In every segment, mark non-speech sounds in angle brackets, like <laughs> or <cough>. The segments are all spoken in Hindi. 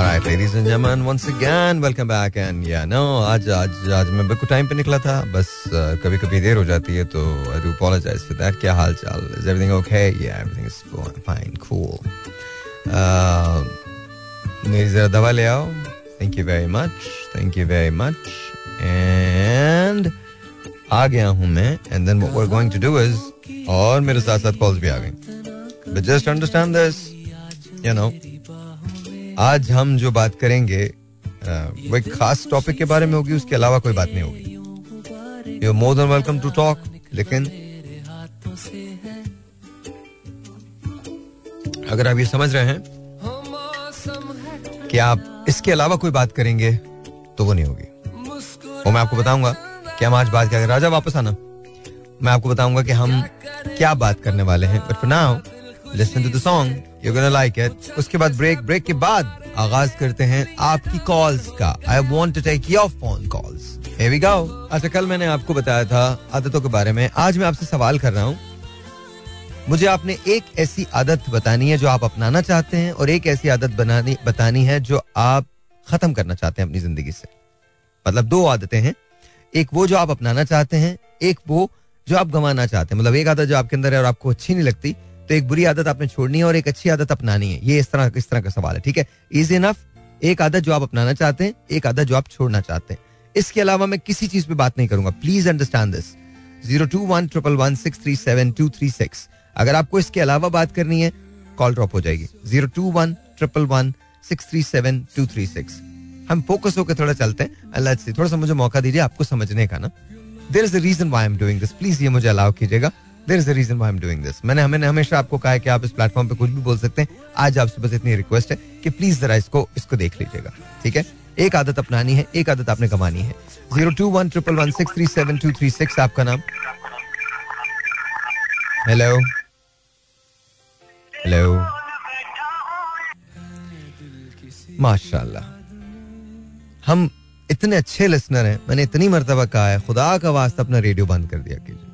All right, ladies and gentlemen, once again, welcome back. And yeah, no, आज आज आज मैं बिल्कुल टाइम पे निकला था। बस कभी कभी देर हो जाती है तो I do apologize for that क्या हाल चाल इज़ एवरीथिंग ओके या एवरीथिंग इज़ फाइन कूल मेरी जरा दवा ले आओ। Thank you very much thank you very much and आ गया हूँ मैं। And then what we are going to do is और मेरे साथ साथ कॉल्स भी आ गई। But just understand this you know आज हम जो बात करेंगे वो एक खास टॉपिक के बारे में होगी उसके अलावा कोई बात नहीं होगी। You more than welcome to talk लेकिन अगर आप ये समझ रहे हैं कि आप इसके अलावा कोई बात करेंगे तो वो नहीं होगी। और मैं आपको बताऊँगा कि हम आज बात क्या राजा वापस आना। मैं आपको बताऊँगा कि हम क्या बात करने वाले हैं। But for now listen to the song you gonna like it उसके बाद ब्रेक ब्रेक के बाद आगाज़ करते हैं आपकी कॉल्स का। I want to take your phone calls Here we go. अच्छा कल मैंने आपको बताया था आदतों के बारे में। आज मैं आपसे सवाल कर रहा हूँ। मुझे आपने एक ऐसी आदत बतानी है जो आप अपनाना चाहते हैं और एक ऐसी आदत बनानी, बतानी है जो आप खत्म करना चाहते हैं अपनी ज़िंदगी से। मतलब दो आदतें हैं। एक वो जो आप अपनाना चाहते हैं, एक वो जो आप गंवाना चाहते हैं। मतलब एक आदत जो आपके अंदर है और आपको अच्छी नहीं लगती तो एक बुरी आदत आपने छोड़नी है और एक अच्छी आदत अपनानी है। ये इस तरह इस तरह का सवाल है, ठीक है? इज़ इनफ एक आदत जो आप अपनाना चाहते हैं, एक आदत जो आप छोड़ना चाहते हैं। इसके अलावा मैं किसी चीज़ पे बात नहीं करूँगा। Please understand this zero two one triple one six three seven two three six अगर आपको इसके अलावा बात करनी है कॉल ड्रॉप हो जाएगी। Zero two one triple one six three seven two three six हम फोकस होकर थोड़ा चलते हैं। अल्लाह से थोड़ा सा मुझे मौका दीजिए आपको समझने का ना। There is a reason why I'm doing this please ये मुझे अलाउ कीजिएगा। There is a reason why I'm doing this मैंने हमें हमेशा आपको कहा है कि आप इस प्लेटफॉर्म पे कुछ भी बोल सकते हैं। आज आपसे बस इतनी रिक्वेस्ट है कि प्लीज़ जरा इसको इसको देख लीजिएगा। ठीक है? एक आदत अपनानी है, एक आदत आपने कमानी है। Zero two one triple one six three seven two three six आपका नाम? हेलो हेलो माशाल्लाह। हम इतने अच्छे लिसनर हैं, मैंने इतनी मरतबा कहा है, खुदा का वास्ता अपना रेडियो बंद कर दिया कीजिए।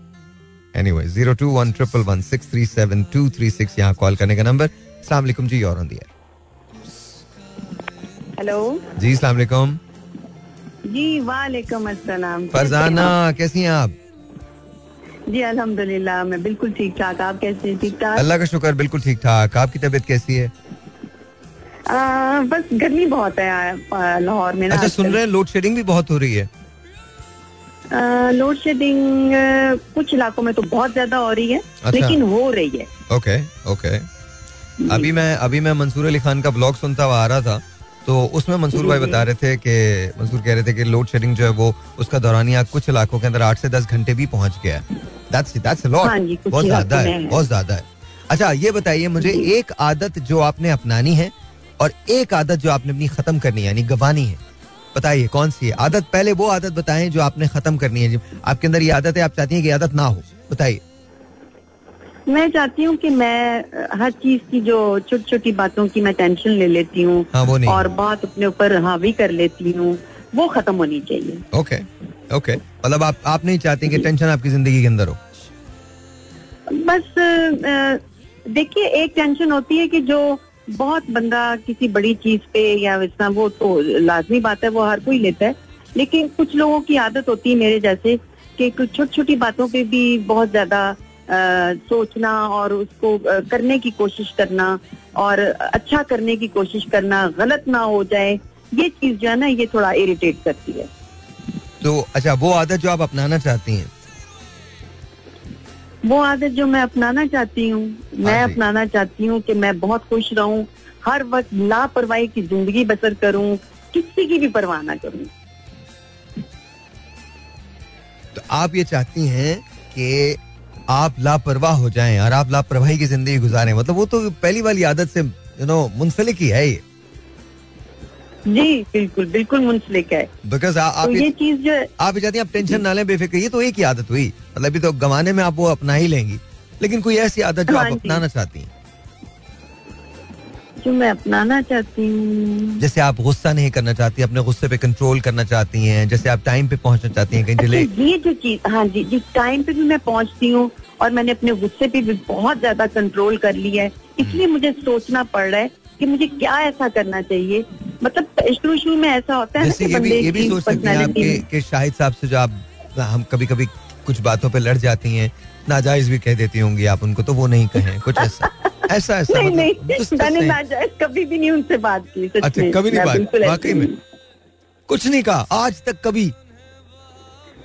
Anyway zero two one triple one six three seven two three six यहाँ कॉल करने का नंबर सलाम जी और हेलो जी सलाम जी वालेकुम अस्सलाम। फरजाना कैसी हैं आप? जी अल्हम्दुलिल्लाह मैं बिल्कुल ठीक ठाक। आप कैसे ठीक ठाक? अल्लाह का शुक्र बिल्कुल ठीक ठाक। आपकी तबीयत कैसी है? आ, बस गर्मी बहुत है लाहौर में अच्छा सुन रहे हैं लोड शेडिंग भी बहुत हो रही है। लोड शेडिंग कुछ इलाकों में तो बहुत ज़्यादा हो रही है अच्छा। लेकिन हो रही है। ओके ओके अभी मैं अभी मैं मंसूर अली खान का ब्लॉग सुनता हुआ आ रहा था तो उसमें मंसूर भाई बता रहे थे कि मंसूर कह रहे थे कि लोड शेडिंग जो है वो उसका दौरानिया कुछ इलाकों के अंदर आठ से दस घंटे भी पहुँच गया है। दैट्स दैट्स लॉट बहुत ज़्यादा है बहुत ज़्यादा है। अच्छा ये बताइए मुझे एक आदत जो आपने अपनानी है और एक आदत जो आपने अपनी खत्म करनी है यानी गवानी है बताइए कौन सी है? आदत पहले वो आदत बताएँ जो आपने खत्म करनी है। आपके अंदर ये आदत है आप चाहती हैं कि आदत ना हो? बताइए। मैं चाहती हूँ कि मैं हर चीज़ की जो छोटी छोटी बातों की मैं टेंशन ले लेती हूँ हाँ, और बात अपने ऊपर हावी कर लेती हूँ वो खत्म होनी चाहिए। Okay okay. मतलब आप आप नहीं चाहती कि टेंशन आपकी ज़िंदगी के अंदर हो? बस देखिए एक टेंशन होती है कि जो बहुत बंदा किसी बड़ी चीज़ पे या वैसा वो तो लाजमी बात है, वो हर कोई लेता है। लेकिन कुछ लोगों की आदत होती है मेरे जैसे कि कुछ छोटी छोटी बातों पे भी बहुत ज़्यादा सोचना और उसको करने की कोशिश करना और अच्छा करने की कोशिश करना गलत ना हो जाए, ये चीज़ जो है ना, ये थोड़ा इरिटेट करती है। तो अच्छा वो आदत जो आप अपनाना चाहती हैं वो आदत जो मैं अपनाना चाहती हूँ मैं हाँ अपनाना चाहती हूँ कि मैं बहुत खुश रहूँ हर वक्त लापरवाही की ज़िंदगी बसर करूँ किसी की भी परवाह ना करूँ। तो आप ये चाहती हैं कि आप लापरवाह हो जाएँ और आप लापरवाही की ज़िंदगी गुजारें। मतलब वो तो पहली वाली आदत से यू नो मुंसलिक ही है ये। जी बिल्कुल बिल्कुल मुंसलिक है। बिकॉज़ आप तो ये चीज़ जो आप चाहती हैं आप टेंशन ना लें बेफिक्र। ये तो एक ही आदत हुई। मतलब अभी तो गवाने में आप वो अपना ही लेंगी। लेकिन कोई ऐसी आदत जो हाँ आप अपनाना चाहती हैं? जो मैं अपनाना चाहती हूँ। जैसे आप गुस्सा नहीं करना चाहती अपने गुस्से पे कंट्रोल करना चाहती हैं जैसे आप टाइम पे पहुँचना चाहती हैं कहीं डिले अच्छा, ये जो चीज़ हाँ जी जिस टाइम पे भी मैं पहुँचती हूँ और मैंने अपने गुस्से पे भी बहुत ज़्यादा कंट्रोल कर लिया है इसलिए मुझे सोचना पड़ रहा है कि मुझे क्या ऐसा करना चाहिए। मतलब शुरू शुरू में ऐसा होता है जैसे ये भी ये भी सोच सकते हैं आप कि शाहिद साहब से जो आप हम कभी कभी कुछ बातों पे लड़ जाती हैं नाजायज भी कह देती होंगी आप उनको तो वो नहीं कहें कुछ ऐसा। ऐसा ऐसा नहीं मतलब, नहीं मैंने नाजायज कभी भी नहीं उनसे बात की अच्छा कभी नहीं बात वाकई में। कुछ नहीं कहा आज तक कभी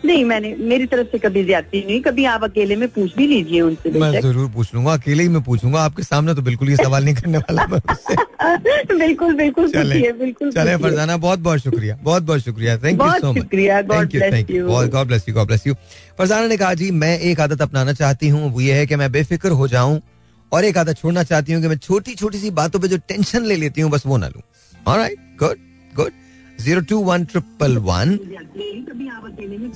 नहीं मैंने मेरी तरफ़ से कभी ज़्यादा नहीं कभी आप अकेले में पूछ भी लीजिए उनसे मैं ज़रूर पूछ लूँगा अकेले ही मैं पूछूँगा आपके सामने तो बिल्कुल ये सवाल नहीं करने वाला मैं <laughs> बिल्कुल बिल्कुल चले बिल्कुल चले फरजाना बहुत बहुत शुक्रिया बहुत बहुत शुक्रिया thank you so much thank you thank you God bless you God bless you Farzana ने कहा जी मैं एक आदत अपनाना चाहती हूँ वो ये है कि मैं बेफिक्र हो जाऊँ और एक आदत छोड़ना चाहती हूँ कि मैं छोटी छोटी सी बातों पे जो टेंशन ले लेती हूँ बस वो ना लूँ। Alright good good zero two one triple one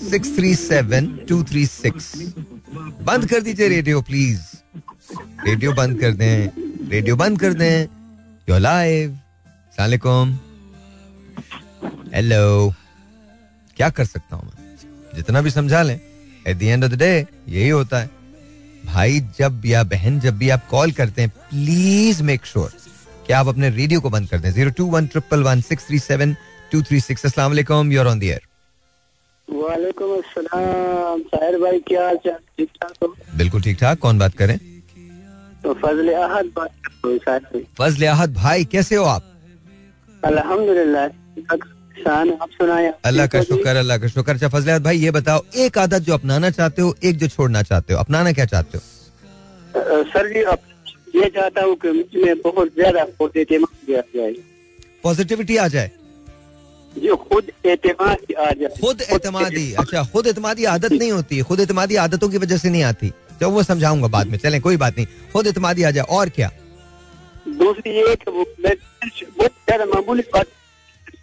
six three seven two three six बंद कर दीजिए रेडियो प्लीज़ रेडियो बंद कर दें. रेडियो बंद कर दें. यो लाइव सलामकुम हेलो क्या कर सकता हूँ मैं? जितना भी समझा लें. At the end of the day यही होता है. भाई, जब या बहन, जब भी आप कॉल करते हैं प्लीज़ मेक श्योर कि आप अपने रेडियो को बंद कर दें. Zero two one triple one six three seven two three six Asla you're on the air वालेकुम अस्सलाम साहिर भाई क्या हाल ठीक ठाक हो? बिल्कुल ठीक ठाक कौन बात करें? तो फजल अहद बात कर रहा फजल अहद भाई कैसे हो आप? अल्हम्दुलिल्लाह आप सुनाए। अल्लाह का शुक्र अल्लाह का शुक्र। अच्छा फजल भाई ये बताओ एक आदत जो अपनाना चाहते हो एक जो छोड़ना चाहते हो अपनाना क्या चाहते हो? सर जी ये चाहता हूँ कि मुझमें बहुत ज़्यादा पॉजिटिविटी आ जाए? जो खुद एतमादी आ जाए खुद एतमादी अच्छा खुद एतमादी आदत नहीं होती। खुद एतमादी आदतों की वजह से नहीं आती। जब वो समझाऊँगा बाद में। चलें कोई बात नहीं। खुद एतमादी आ जाए और क्या? दूसरी ये मैं मामूली बात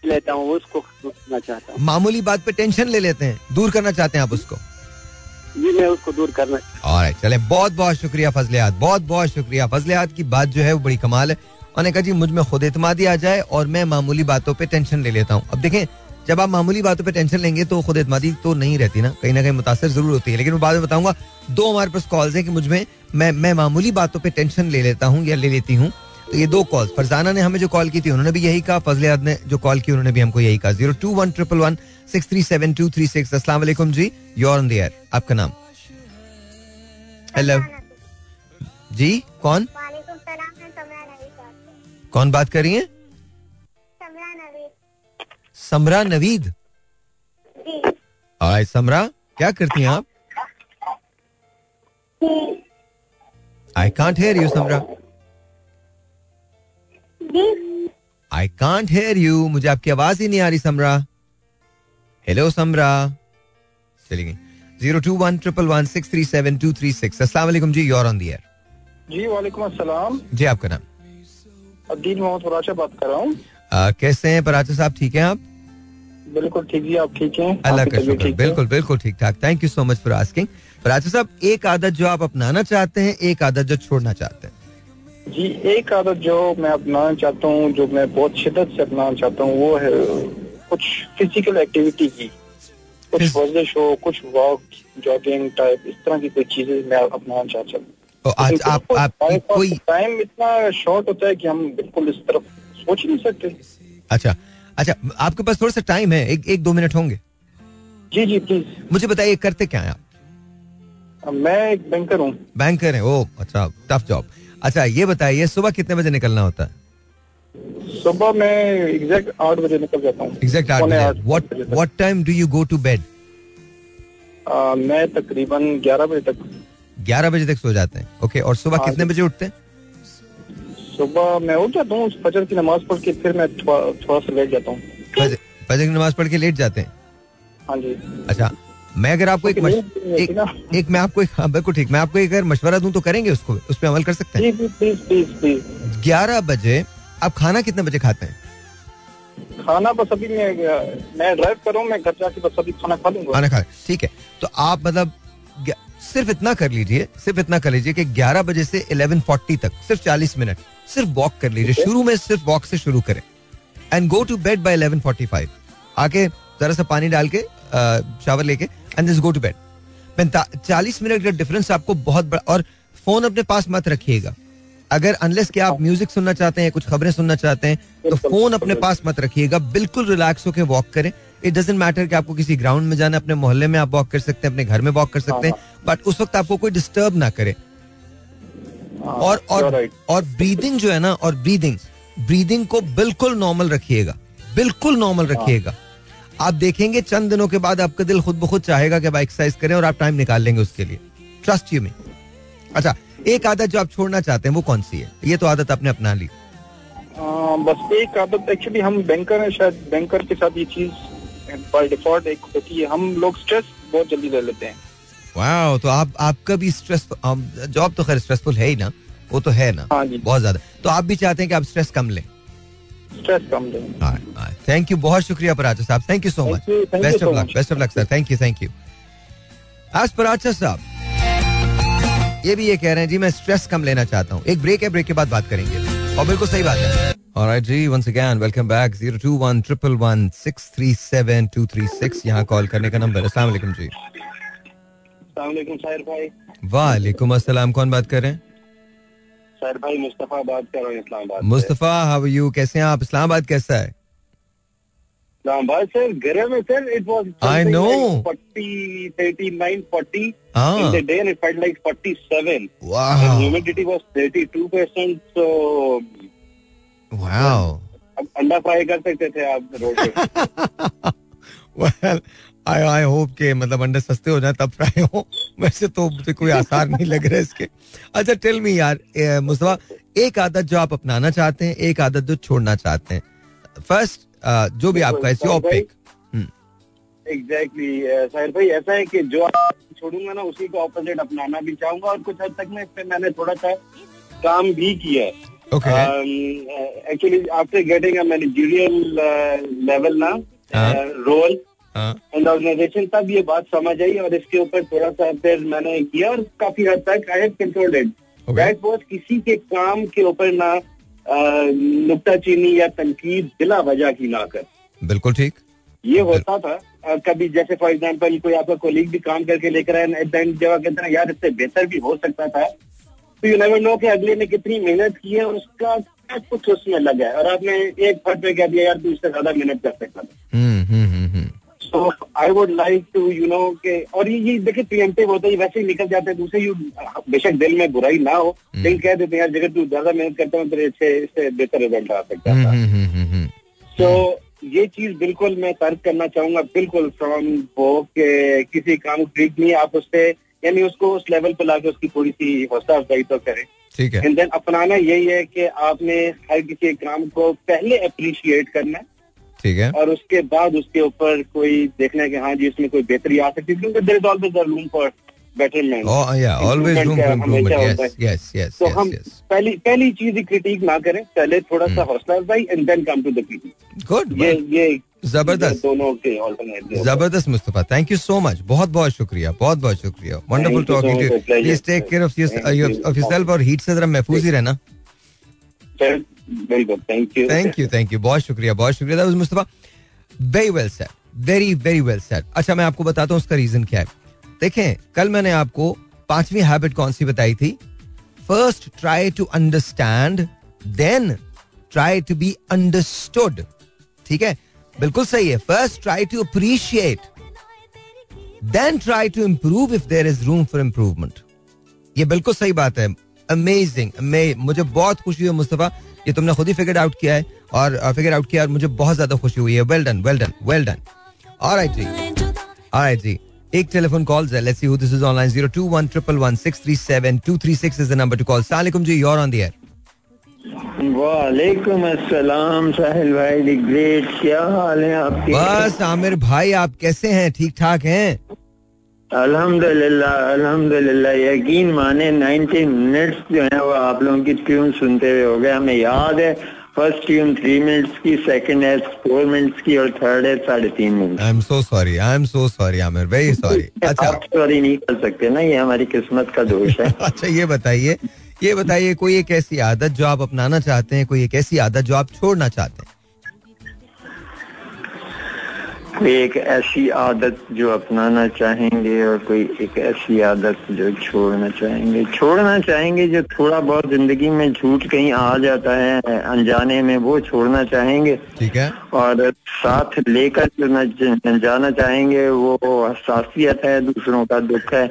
लेता हूँ उसको चाहता हूँ। मामूली बात पे टेंशन ले लेते हैं। दूर करना चाहते हैं आप उसको। जी मैं उसको दूर करना और चले। बहुत बहुत शुक्रिया फजलियात। बहुत बहुत शुक्रिया। फजलियात की बात जो है वो बड़ी कमाल है। उन्होंने कहा जी मुझमें खुद एतमादी आ जाए और मैं मामूली बातों पर टेंशन ले लेता हूँ. अब देखें जब आप मामूली बातों पे टेंशन लेंगे तो खुद एतमादी तो नहीं रहती ना। कहीं ना कहीं मुतासर ज़रूर होती है। लेकिन मैं बाद में बताऊँगा दो हमारे पास कॉल्स हैं कि मुझमें मैं मैं मामूली बातों पे टेंशन ले लेता हूँ या ले लेती हूँ। तो ये दो कॉल्स फरजाना ने हमें जो कॉल की थी उन्होंने भी यही कहा फजल याद ने जो कॉल की उन्होंने भी हमको यही कहा। Zero two one triple one six three seven two three six Asla ji your on the आपका नाम? हेलो जी कौन? कौन बात कर रही है? समरा नवीद। आए समरा क्या करती हैं आप? I can't hear you Samra. I can't hear you मुझे आपकी आवाज़ ही नहीं आ रही समरा। हेलो समरा। चली गई zero two one triple one six three seven two three six Asla ji your on the जी वालेकुम अस्सलाम। जी आपका नाम? अब्दीन मोहम्मद पराचा बात कर रहा हूँ। कैसे हैं पराचा साहब? ठीक हैं आप? बिल्कुल ठीक जी आप ठीक हैं? अल्लाह का शुक्र बिल्कुल बिल्कुल ठीक ठाक। Thank you so much for asking Paracha साहब एक आदत जो आप अपनाना चाहते हैं एक आदत जो छोड़ना चाहते हैं। जी एक आदत जो मैं अपनाना चाहता हूँ जो मैं बहुत शिद्दत से अपनाना चाहता हूँ वो है कुछ फ़िज़िकल एक्टिविटी की। कुछ वर्जिश हो कुछ वॉक जॉगिंग टाइप इस तरह की कोई चीज़ें मैं अपनाना चाहता हूँ। तो आज आप आप कोई टाइम इतना शॉर्ट होता है कि हम बिल्कुल इस तरफ़ सोच नहीं सकते। अच्छा अच्छा आपके पास थोड़ा सा टाइम है एक एक दो मिनट होंगे? जी जी प्लीज़ मुझे बताइए करते क्या हैं आप? मैं एक बैंकर हूँ। बैंकर है ओ अच्छा टफ जॉब अच्छा ये बताइए सुबह कितने बजे निकलना होता है? सुबह मैं एग्जैक्ट आठ बजे निकल जाता हूँ। एग्जैक्ट आठ बजे। What what time do you go to bed मैं तकरीबन ग्यारह बजे तक। ग्यारह बजे तक सो जाते हैं ओके और सुबह हाँ कितने बजे उठते हैं? सुबह मैं उठ जाता हूँ फजर की नमाज़ पढ़ के फिर मैं थोड़ा सा लेट जाता हूँ। फजर की नमाज़ पढ़ के लेट जाते हैं? हाँ जी। अच्छा मैं अगर आपको एक मश... एक, एक मैं आपको एक हाँ बिल्कुल ठीक मैं आपको एक अगर मशवरा दूँ तो करेंगे उसको उस पर अमल कर सकते हैं? ग्यारह बजे आप खाना कितने बजे खाते हैं? खाना बस अभी मैं मैं ड्राइव करूँ मैं घर जाके बस अभी खाना खा लूँगा। खाना खा ठीक है तो आप मतलब सिर्फ़ इतना कर लीजिए सिर्फ़ इतना कर लीजिए कि 11 बजे से 11:40 तक सिर्फ़ 40 मिनट सिर्फ़ वॉक कर लीजिए शुरू में सिर्फ़ वॉक से शुरू करें। And go to bed by 11:45 आके जरा सा पानी डाल के शावर लेके and this go to bed चालीस मिनट का डिफरेंस आपको बहुत बड़ा और फ़ोन अपने पास मत रखिएगा। अगर अनलेस कि आप म्यूज़िक सुनना चाहते हैं कुछ खबरें सुनना चाहते हैं तो फ़ोन अपने पास मत रखिएगा। बिल्कुल रिलैक्स होकर वॉक करें। इट डजेंट मैटर कि आपको किसी ग्राउंड में जाना अपने मोहल्ले में आप वॉक कर सकते हैं अपने घर में वॉक कर सकते हैं बट उस वक्त आपको कोई डिस्टर्ब ना करे। और और और ब्रीदिंग जो है ना और ब्रीदिंग ब्रीदिंग को बिल्कुल नॉर्मल रखिएगा बिल्कुल नॉर्मल रखिएगा। आप देखेंगे चंद दिनों के बाद आपका दिल खुद ब खुद चाहेगा कि आप एक्सरसाइज करें और आप टाइम निकाल लेंगे उसके लिए। ट्रस्ट यू मी अच्छा एक आदत जो आप छोड़ना चाहते हैं वो कौन सी है? ये तो आदत आपने अपना ली। आ, बस एक आदत एक्चुअली हम बैंकर हैं शायद बैंकर के साथ ये चीज़ बाय डिफ़ॉल्ट एक होती है हम लोग स्ट्रेस बहुत जल्दी ले लेते हैं। वाह तो आप आपका भी स्ट्रेस जॉब तो खैर स्ट्रेसफुल है ही ना? वो तो है ना? हाँ जी। बहुत ज़्यादा। तो आप भी चाहते हैं कि आप स्ट्रेस कम लें? स्ट्रेस कम लें। थैंक यू बहुत शुक्रिया पराचा साहब। Thank you so much best of luck best of luck sir thank you thank you आज पराचा साहब ये भी ये कह रहे हैं जी मैं स्ट्रेस कम लेना चाहता हूँ। एक ब्रेक है ब्रेक के बाद बात करेंगे। और बिल्कुल सही बात है। Alright जी once again welcome back. 021 triple one six three seven two three six. यहाँ कॉल करने का नंबर अस्सलाम वालेकुम जी भाई। वालेकुम अस्सलाम। कौन बात कर रहे हैं? सर भाई मुस्तफ़ा बात कर रहा हूँ इस्लामाबाद मुस्तफ़ा हाउ यू कैसे हैं आप? इस्लामाबाद कैसा है? इस्लामाबाद सर गर्म है sir. It was I know 40 39 40 Ah. in the day and it felt like 47 wow. And humidity was 32% so wow अब अंडा फ्राई कर सकते थे आप road <laughs> well I I hope के मतलब अंडे सस्ते हो जाए तब फ्राई हो। वैसे तो मुझे कोई आसार नहीं लग रहा है इसके। अच्छा टेल मी यार मुस्तफ़ा एक आदत जो आप अपनाना चाहते हैं एक आदत जो छोड़ना चाहते हैं। फ़र्स्ट जो भी आपका it's your pick exactly Sahir भाई ऐसा है कि जो आप छोड़ूँगा ना उसी को ऑपोजिट अपनाना भी चाहूँगा और कुछ हद तक में इस पे मैंने थोड़ा सा काम भी किया है। Okay actually after getting a managerial level ना हाँ। रोल हाँ इन ऑर्गेनाइजेशन तब ये बात समझ आई और इसके ऊपर थोड़ा सा फिर मैंने किया और काफ़ी हद तक I have controlled it Okay. That was किसी के काम के ऊपर ना नुक्ता चीनी या तनकीद बिला वजह की ना कर। बिल्कुल ठीक। ये होता था। अ, कभी जैसे फॉर एग्जांपल कोई आपका कोलीग भी काम करके लेकर एंड जब कहते हैं यार इससे बेहतर भी हो सकता था। तो यू नेवर नो कि अगले ने कितनी मेहनत की है और उसका क्या कुछ उसमें लगा है। और आपने एक फट पे कह दिया यार तू इससे ज़्यादा मेहनत कर सकता था हम्म हम्म हम्म हम्म। So I would like to you know के और ये ये देखिए प्रियमटिव होता है वैसे ही निकल जाते हैं। दूसरे यू बेशक दिल में बुराई ना हो लेकिन कह देते हैं यार जगह तू ज़्यादा मेहनत करता हूँ तेरे इससे इससे बेहतर रिज़ल्ट आ सकता हम्म था हम्म हम्म हम्म हम्म। तो ये चीज़ बिल्कुल मैं तर्क करना चाहूँगा बिल्कुल फ्रॉम वो के किसी काम ठीक नहीं आप उससे यानी उसको उस लेवल पे लाके उसकी थोड़ी सी हौसला अफजाई तो करें। ठीक है। एंड देन अपनाना यही है कि आपने हर किसी काम को पहले अप्रिशिएट करना है। ठीक है। और उसके बाद उसके ऊपर कोई देखना है कि हाँ जी इसमें कोई बेहतरी आ सकती है क्योंकि there is always room for betterment तो हम पहली पहली चीज़ ही क्रिटिक ना करें पहले थोड़ा सा हौसला अफजाई and then come to the critic Good. ये ये ज़बरदस्त। दोनों के ज़बरदस्त Mustafa. Thank you so much बहुत बहुत शुक्रिया। बहुत बहुत शुक्रिया। Wonderful talking to please take care of of yourself और हीट से जरा महफूज ही रहना। Thank you thank you thank you बहुत शुक्रिया बहुत शुक्रिया। Mustafa. Very well said very very well said अच्छा मैं आपको बताता हूँ उसका रीजन क्या है। देखें कल मैंने आपको पांचवी हैबिट कौन सी बताई थी? First try to understand then try to be understood ठीक है? बिल्कुल सही है। First try to appreciate then try to improve if there is room for improvement ये बिल्कुल सही बात है। अमेजिंग मुझे बहुत खुशी हुई मुस्तफ़ा। ये तुमने खुद ही फिगर आउट किया है और फिगर आउट किया और मुझे बहुत ज़्यादा खुशी हुई है। Well done well done well done alright जी। ऑलराइट जी। एक टेलीफोन कॉल है। Let's see who this is online 02111637236 is the number to call वालेकुम जी you are on the air वालेकुम अस्सलाम साहिल भाई दी ग्रेट क्या हाल है आपके? बस आमिर भाई आप कैसे हैं? ठीक ठाक हैं? अल्हम्दुलिल्लाह अल्हम्दुलिल्लाह यकीन माने 90 मिनट्स जो है वो आप लोगों की ट्यून सुनते हुए हो गए। हमें याद है फ़र्स्ट ट्यून थ्री मिनट्स की सेकंड है फोर मिनट्स की और थर्ड है साढ़े तीन minute I am so sorry I am so sorry Aamir very sorry अच्छा। आप सॉरी नहीं कर सकते ना ये हमारी किस्मत का दोष है। <laughs> अच्छा ये बताइए ये बताइए कोई एक ऐसी आदत जो आप अपनाना चाहते हैं कोई एक ऐसी आदत जो आप छोड़ना चाहते हैं? कोई एक ऐसी आदत जो अपनाना चाहेंगे और कोई एक ऐसी आदत जो छोड़ना चाहेंगे? छोड़ना चाहेंगे जो थोड़ा बहुत ज़िंदगी में झूठ कहीं आ जाता है अनजाने में वो छोड़ना चाहेंगे। ठीक है। और साथ लेकर जो जाना चाहेंगे वो हसासियत है दूसरों का दुख है।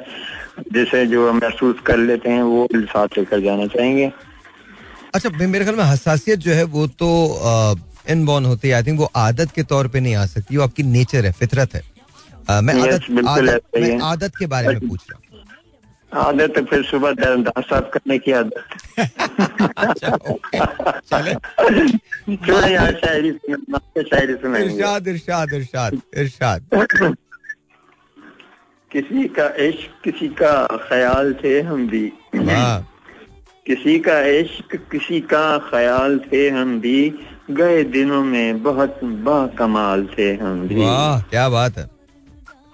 जिसे जो महसूस कर लेते हैं वो साथ लेकर जाना चाहेंगे। अच्छा मेरे ख्याल में हसासियत जो है वो तो इनबॉर्न होती है। आई थिंक वो आदत के तौर पे नहीं आ सकती वो आपकी नेचर है फितरत है। आ, मैं Yes, आदत आदत, मैं आदत के बारे में पूछ रहा हूँ। आदत फिर सुबह दांत साफ़ करने की आदत। अच्छा, <laughs> शायरी सुनाएँगे। इरशाद इरशाद इरशाद इरशाद। <laughs> किसी का इश्क किसी का ख्याल थे हम भी। किसी का इश्क किसी का ख्याल थे हम भी। गए दिनों में बहुत बाकमाल थे हम भी। वाह क्या बात है।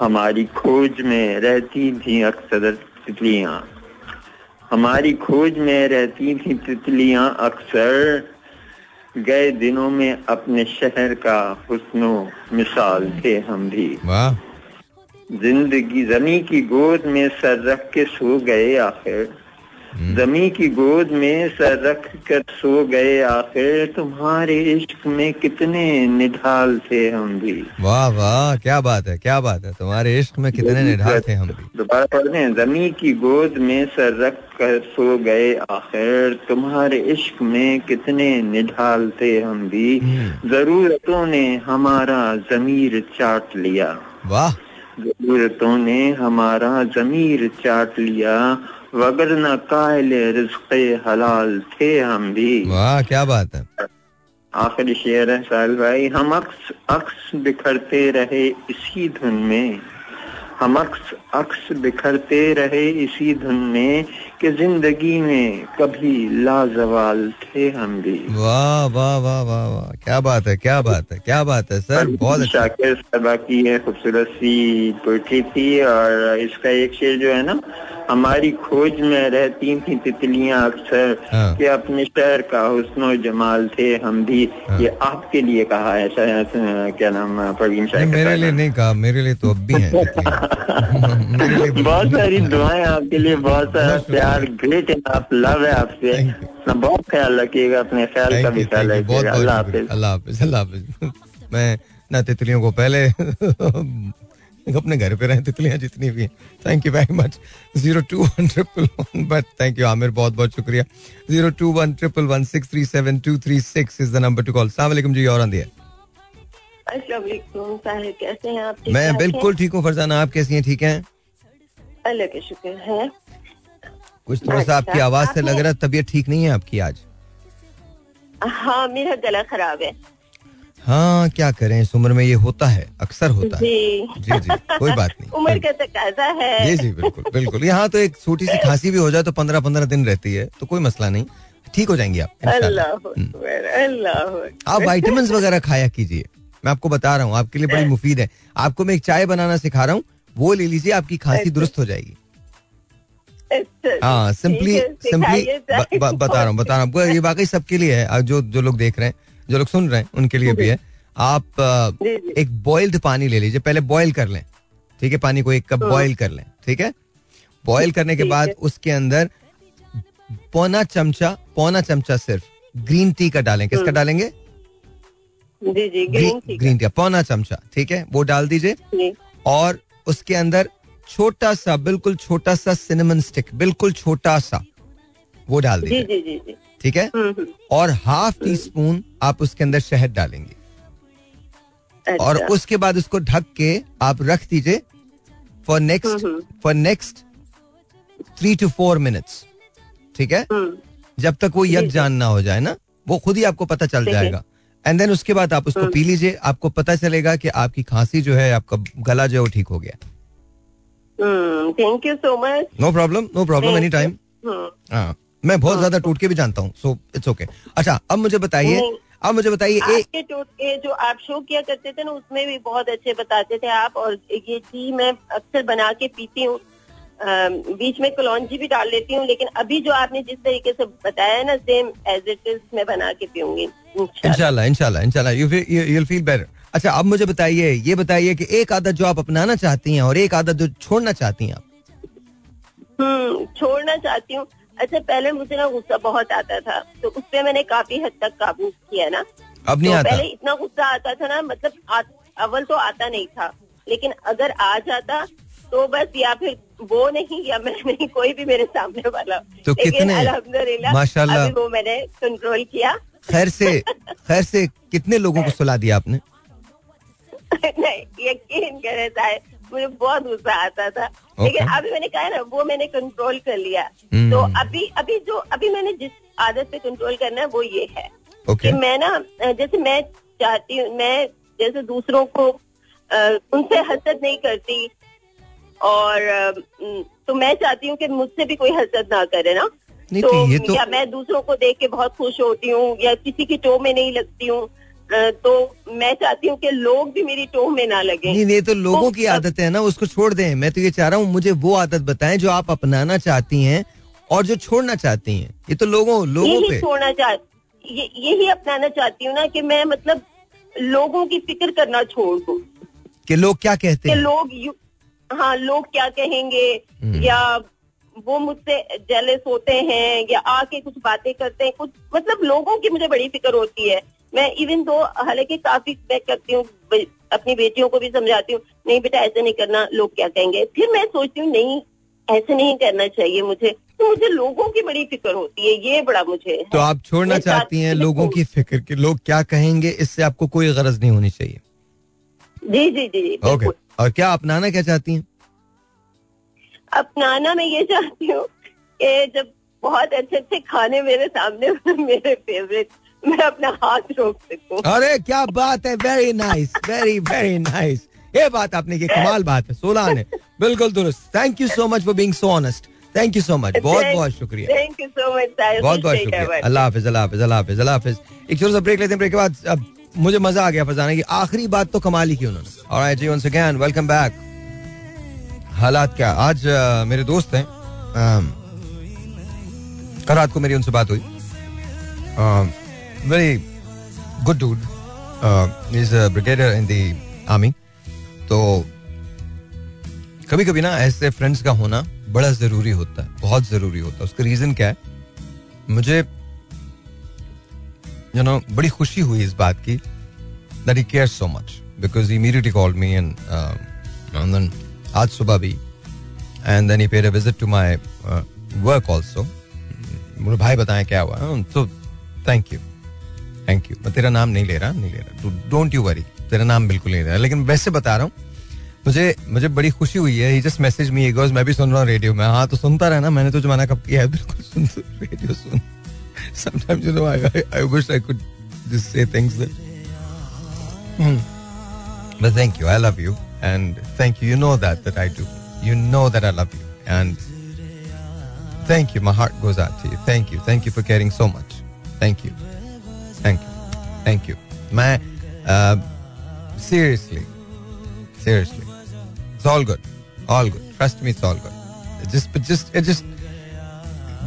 हमारी खोज में रहती थी अक्सर तितलियाँ। हमारी खोज में रहती थी तितलियाँ अक्सर। गए दिनों में अपने शहर का हुस्नो मिसाल थे हम भी। वाह। ज़िंदगी जमी की गोद में सर रख के सो गए आखिर। जमी की गोद में सर रख कर सो गए आखिर। तुम्हारे इश्क में कितने निढाल थे हम भी। वाह वाह क्या बात है क्या बात है। तुम्हारे इश्क में कितने निढाल थे हम भी। दोबारा पढ़ रहे हैं जमी की गोद में सर रख कर सो गए आखिर। तुम्हारे इश्क में कितने निढाल थे हम भी। हम्म। जरूरतों ने हमारा जमीर चाट लिया। वाह जरूरतों ने हमारा जमीर चाट लिया वगर न कायल रिज्क़ हलाल थे हम भी। वाह क्या बात है। आखिरी शेर है साहिल भाई हम अक्स अक्स बिखरते रहे इसी धुन में। हम अक्स अक्स बिखरते रहे इसी धुन में कि ज़िंदगी में कभी लाजवाल थे हम भी? वाह वाह वाह वाह वाह। क्या बात है क्या बात है क्या बात है सर। बहुत अच्छा। शाकिर साहबा की है खूबसूरत सी पोइट्री थी और इसका एक शेर जो है ना हमारी खोज में रहती थी तितलियाँ अक्सर हाँ। कि अपने शहर का हुस्नो जमाल थे हम भी। हाँ। ये आपके लिए कहा है क्या नाम प्रवीण शाकिर मेरे लिए नहीं कहा मेरे लिए तो अब भी है <laughs> <laughs> बहुत सारी दुआएँ आपके लिए बहुत सारा प्यार ग्रेट आप लव है आपसे। अपना बहुत ख्याल रखिएगा अपने ख्याल का भी ख्याल रखिएगा। अल्लाह हाफिज। अल्लाह हाफिज अल्लाह हाफिज। मैं ना तितलियों को पहले <laughs> अपने घर पे रहे तितलियाँ जितनी भी हैं। Thank you very much zero two one triple one but thank you Aamir बहुत बहुत शुक्रिया। Zero two one triple one six three seven two three six is the number to call सलाम जी और आंदी है। अस्सलाम वालेकुम साहिब कैसे हैं आप? मैं बिल्कुल ठीक हूँ फरजाना आप कैसी हैं? ठीक हैं? अल्लाह के शुक्र है। कुछ थोड़ा सा आपकी अच्छा, आवाज़ से लग रहा है तबीयत ठीक नहीं है आपकी आज? हाँ मेरा गला खराब है। हाँ क्या करें इस उम्र में ये होता है अक्सर होता जी। है। जी। जी कोई बात नहीं। <laughs> उम्र का तकाजा है। जी जी बिल्कुल बिल्कुल। यहाँ तो एक छोटी सी खांसी भी हो जाए तो पंद्रह पंद्रह दिन रहती है तो कोई मसला नहीं। ठीक हो जाएँगी आप। अल्लाह हम्म। आप वाइटामिन वगैरह खाया कीजिए। मैं आपको बता रहा हूँ आपके लिए बड़ी मुफीद है। आपको मैं एक चाय बनाना सिखा रहा हूँ वो ले लीजिए आपकी खांसी दुरुस्त हो जाएगी। अच्छा हाँ सिंपली सिंपली बता रहा हूँ बता रहा हूँ। ये वाकई सबके लिए है जो जो लोग देख रहे हैं जो लोग सुन रहे हैं उनके लिए भी है। आप। एक बॉइल्ड पानी ले लीजिए पहले बॉईल कर लें ठीक है? पानी को एक कप बॉईल कर लें ठीक है? बॉईल करने के बाद उसके अंदर पौना चमचा पौना चमचा सिर्फ़ ग्रीन टी का डालें। किसका डालेंगे? जी जी ग्रीन टी ग्रीन टी पौना चमचा ठीक है? वो डाल दीजिए। और उसके अंदर छोटा सा बिल्कुल छोटा सा सिनेमन स्टिक बिल्कुल छोटा सा वो डाल दीजिए। जी जी जी। ठीक है? हम्म, हम्म, और हाफ़ टी स्पून आप उसके अंदर शहद डालेंगे। और अच्छा, उसके बाद उसको ढक के आप रख दीजिए for next for next three two four minutes ठीक है? हम्म, जब तक वो यक जान ना हो जाए ना वो खुद ही आपको पता चल जाएगा। एंड देन उसके बाद आप उसको। पी लीजिए आपको पता चलेगा कि आपकी खांसी जो है आपका गला जो है वो ठीक हो गया। Thank you so much no problem no problem any time हाँ. मैं बहुत ज़्यादा टूट के भी जानता हूँ सो इट्स ओके अच्छा अब मुझे बताइए। अब मुझे बताइए आपके जो आप शो किया करते थे ना उसमें भी बहुत अच्छे बताते थे आप और ये टी मैं अक्सर बना के पीती हूँ। बीच में कलौजी भी डाल लेती हूँ लेकिन अभी जो आपने जिस तरीके से बताया है ना सेम एज इट इज़ मैं बना के पीऊँगी। इंशाल्लाह। इंशाल्लाह इंशाल्लाह इंशाल्लाह यू यू फील बेटर अच्छा अब मुझे बताइए ये बताइए कि एक आदत जो आप अपनाना चाहती हैं और एक आदत जो छोड़ना चाहती हैं आप? हम्म छोड़ना चाहती हूँ। अच्छा पहले मुझे ना गुस्सा बहुत आता था तो उस पर मैंने काफ़ी हद तक काबू किया ना। अब नहीं तो आता? पहले इतना गुस्सा आता था ना मतलब आ, अव्वल तो आता नहीं था लेकिन अगर आ जाता तो बस या फिर वो नहीं या मैं नहीं कोई भी मेरे सामने वाला। तो लेकिन माशाल्लाह। अभी वो मैंने कंट्रोल किया। खैर से खैर से कितने लोगों को सुला दिया आपने? नहीं यकीन करे साहब मुझे बहुत गुस्सा आता था। okay. लेकिन अभी मैंने कहा ना वो मैंने कंट्रोल कर लिया। हम्म। तो अभी अभी जो अभी मैंने जिस आदत पे कंट्रोल करना है वो ये है। ओके कि मैं ना जैसे मैं चाहती हूँ मैं जैसे दूसरों को अ, उनसे हसद नहीं करती और म, तो मैं चाहती हूँ कि मुझसे भी कोई हसद ना करे ना। तो, तो ये तो या मैं दूसरों को देख के बहुत खुश होती हूँ या किसी की टो में नहीं लगती हूँ। तो मैं चाहती हूँ कि लोग भी मेरी टोह में ना लगे। नहीं ये तो लोगों की तो- आदत है ना उसको छोड़ दें। मैं तो ये चाह रहा हूँ मुझे वो आदत बताएँ जो आप अपनाना चाहती हैं और जो छोड़ना चाहती हैं। ये तो लोगों लोगों पे। छोड़ना चाह ये, यही अपनाना चाहती हूँ ना कि मैं मतलब लोगों की फ़िक्र करना छोड़ दूँ। कि लोग क्या कहते हैं? लोग यू हाँ लोग क्या कहेंगे हम्म। या वो मुझसे जेलस होते हैं या आके कुछ बातें करते हैं कुछ मतलब लोगों की मुझे बड़ी फ़िक्र होती है। मैं इवन तो हालाँकि काफ़ी मैं करती हूँ अपनी बेटियों को भी समझाती हूँ नहीं बेटा ऐसे नहीं करना लोग क्या कहेंगे? फिर मैं सोचती हूँ नहीं ऐसे नहीं करना चाहिए मुझे। तो मुझे लोगों की बड़ी फ़िक्र होती है ये बड़ा मुझे तो आप छोड़ना चाहती हैं लोगों की फ़िक्र कि लोग क्या कहेंगे इससे आपको कोई गरज नहीं होनी चाहिए। जी जी जी ओके और क्या अपनाना क्या चाहती हैं? अपनाना मैं ये चाहती हूँ कि जब बहुत अच्छे अच्छे खाने मेरे सामने <laughs> मेरे फेवरेट मैं अपना हाथ रोक सकूँ। अरे क्या बात है? Very nice very very nice ये बात आपने की कमाल बात है सोलह ने बिल्कुल दुरुस्त। Thank you so much for being so honest thank you so much बहुत बहुत शुक्रिया। थैंक यू सो मच बहुत बहुत शुक्रिया। अल्लाह हाफिज अल्लाह हाफिज अल्लाह हाफिज अल्लाह हाफिज। एक छोटा सा ब्रेक लेते हैं। ब्रेक के बाद अब मुझे मज़ा आ गया फजाना की आखिरी बात तो कमाल ही की उन्होंने। ऑलराइट जी वंस अगेन वेलकम बैक हालात क्या? आज मेरे दोस्त हैं। कल रात को मेरी उनसे बात हुई। Very good dude is brigadier in the army तो कभी कभी ना ऐसे फ्रेंड्स का होना बड़ा ज़रूरी होता है, बहुत ज़रूरी होता है। उसका रीजन क्या है? मुझे यू नो बड़ी खुशी हुई इस बात की that he care so much because immediately called me and then आज सुबह भी। And then he paid a visit to my work also मुझे भाई, बताएँ क्या हुआ? तो थैंक यू थैंक यू मैं तेरा नाम नहीं ले रहा नहीं ले रहा डोंट यू वरी तेरा नाम बिल्कुल नहीं ले रहा लेकिन वैसे बता रहा हूँ मुझे मुझे बड़ी खुशी हुई है जस्ट मैसेज मी गोज मैं भी सुन रहा हूँ रेडियो में हाँ तो सुनता रहना मैंने तो जमाना कब किया है बिल्कुल सुन रेडियो सुन sometimes you know I, I I wish I could just say things that Hmm. but thank you I love you and thank you you know that that I do you know that I love you and thank you my heart goes out to you thank you thank you for caring so thank you thank you मैं seriously seriously it's all good all good trust me it's all good just just it just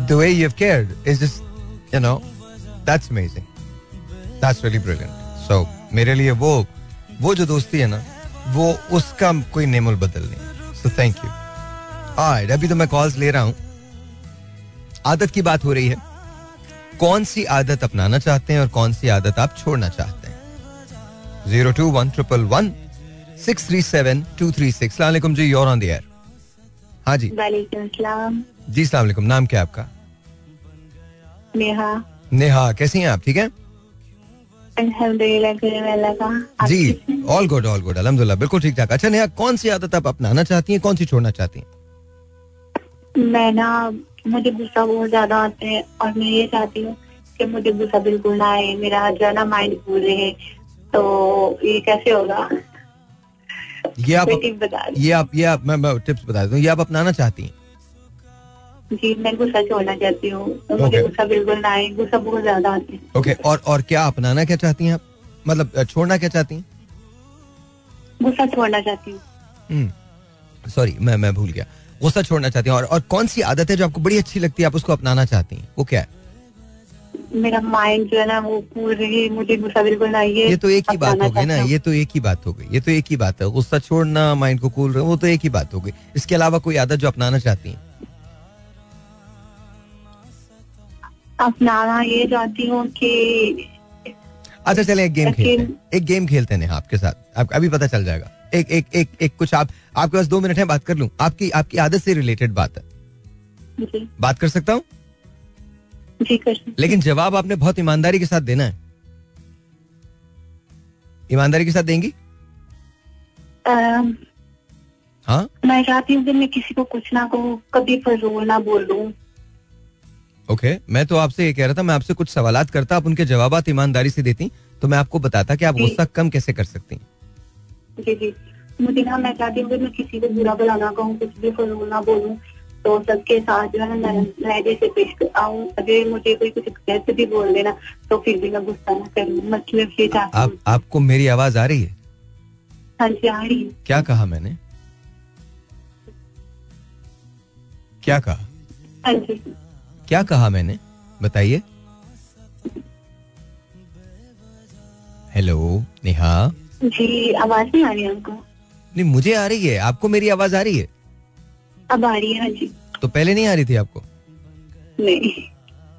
the way you have cared is just you know that's amazing that's really brilliant so मेरे लिए वो वो जो दोस्ती है ना वो उसका कोई नेमल बदल नहीं सो थैंक यू अभी तो मैं कॉल्स ले रहा हूँ आदत की बात हो रही है कौन सी आदत अपनाना चाहते हैं और कौन सी आदत आप छोड़ना चाहते हैं? Zero two one triple one six three seven two three six सलामकुम जी योर ऑन द एयर हाँ जी। जी सलामकुम नाम क्या है आपका? नेहा। नेहा कैसी हैं आप? ठीक है? जी ऑल गुड ऑल गुड अलहमदुल्ला बिल्कुल ठीक ठाक। अच्छा नेहा कौन सी आदत आप अपनाना चाहती हैं कौन सी छोड़ना चाहती हैं? मैं ना मुझे गुस्सा बहुत ज़्यादा आता है और मैं ये चाहती हूँ कि मुझे गुस्सा बिल्कुल ना आए मेरा जो है ना माइंड कूल रहे। तो ये कैसे होगा? ये आप <laughs> ये आप ये आप मैं, मैं टिप्स बता देता हूँ। ये आप अपनाना चाहती हैं? जी मैं गुस्सा छोड़ना चाहती हूँ? तो मुझे Okay. गुस्सा बिल्कुल ना आए गुस्सा बहुत ज़्यादा आते हैं। ओके और और क्या अपनाना क्या चाहती हैं आप? मतलब छोड़ना क्या चाहती हैं? गुस्सा छोड़ना चाहती हूँ। सॉरी मैं मैं भूल गया। गुस्सा छोड़ना चाहती हैं? और और कौन सी आदत है जो आपको बड़ी अच्छी लगती है? आप उसको अपनाना चाहती हैं? वो क्या है? मेरा माइंड जो है ना वो पूरी मुझे गुस्सा बिल्कुल नहीं है। ये तो एक ही बात हो गई ना ये तो एक ही बात हो गई ये तो एक ही बात है। गुस्सा छोड़ना माइंड को कूल वो तो एक ही बात हो गई। इसके अलावा कोई आदत जो अपनाना चाहती है? अपनाना ये चाहती हूँ कि अच्छा चले एक गेम खेलते हैं। एक गेम खेलते हैं आपके साथ। आपको अभी पता चल जाएगा। एक एक एक एक कुछ आप आपके पास दो मिनट है बात कर लूँ। आपकी आपकी आदत से रिलेटेड बात है। जी। बात कर सकता हूँ? लेकिन जवाब आपने बहुत ईमानदारी के साथ देना है। ईमानदारी के साथ देंगी? हाँ? मैं चाहती हूँ मैं किसी को कुछ ना कहूँ कभी फजूल ना बोलूँ। ओके okay, मैं तो आपसे ये कह रहा था मैं आपसे कुछ सवालात करता आप उनके जवाब ईमानदारी से देती तो मैं आपको बताता कि आप गुस्सा कम कैसे कर सकती हैं। जी जी। मुझे ना मैं चाहती हूँ कि मैं किसी को बुरा भला ना कहूँ कुछ भी फजूल ना बोलूँ तो सबके साथ जो है ना नरम लहजे से पेश आऊँ। अगर मुझे कोई कुछ कैसे भी बोल देना तो फिर भी मैं गुस्सा ना करूँ। मतलब ये आप आपको मेरी आवाज़ आ रही है? हाँ जी आ रही है। क्या कहा मैंने? क्या कहा? हाँ जी। क्या कहा मैंने? बताइए। हेलो नेहा। जी आवाज़ नहीं आ रही आपको। नहीं मुझे आ रही है। आपको मेरी आवाज़ आ रही है? अब आ रही है हाँ जी। तो पहले नहीं आ रही थी आपको? नहीं।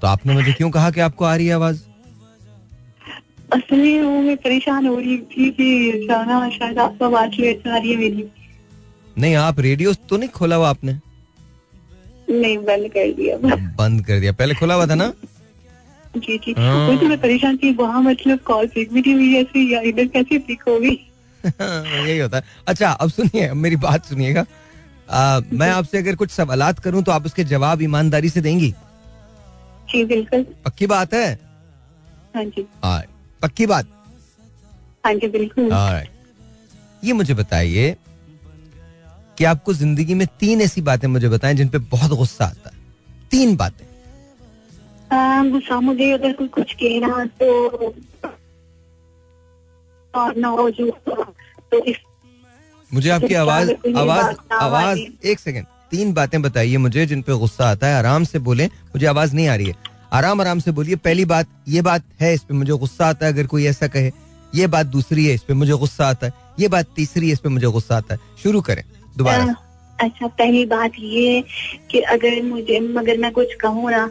तो आपने मुझे क्यों कहा कि आपको आ रही है आवाज़? असल में वो मैं परेशान हो रही थी कि जाना शायद आपको आवाज़ लेट आ रही है मेरी। नहीं आप रेडियो तो नहीं खोला हुआ आपने? नहीं बंद कर दिया। बंद कर दिया। पहले खोला हुआ था ना? जी जी। हाँ। वो तो मैं परेशान थी वहाँ मतलब कॉल पिक भी नहीं हुई ऐसे या इधर कैसे पिक होगी <laughs> यही होता है। अच्छा अब सुनिए मेरी बात सुनिएगा। मैं आपसे अगर कुछ सवाल करूँ तो आप उसके जवाब ईमानदारी से देंगी? जी बिल्कुल। पक्की बात है? हाँ जी। हाँ पक्की बात? हाँ जी बिल्कुल। Alright. ये मुझे बताइए कि आपको ज़िंदगी में तीन ऐसी बातें मुझे बताएँ जिन पे बहुत गुस्सा आता है। तीन बातें। गुस्सा मुझे अगर कोई कुछ कहना तो और ना हो जो तो इस मुझे आपकी आवाज़ आवाज़ आवाज़ एक सेकंड तीन बातें बताइए मुझे जिन पे गुस्सा आता है आराम से बोले मुझे आवाज़ नहीं आ रही है। आराम आराम से बोलिए पहली बात ये बात है इस पे मुझे गुस्सा आता है अगर कोई ऐसा कहे। ये बात दूसरी है इस पे मुझे गुस्सा आता है। ये बात तीसरी है इस पे मुझे गुस्सा आता है। शुरू करें दोबारा। अच्छा पहली बात ये कि अगर मुझे अगर मैं कुछ कहूँ ना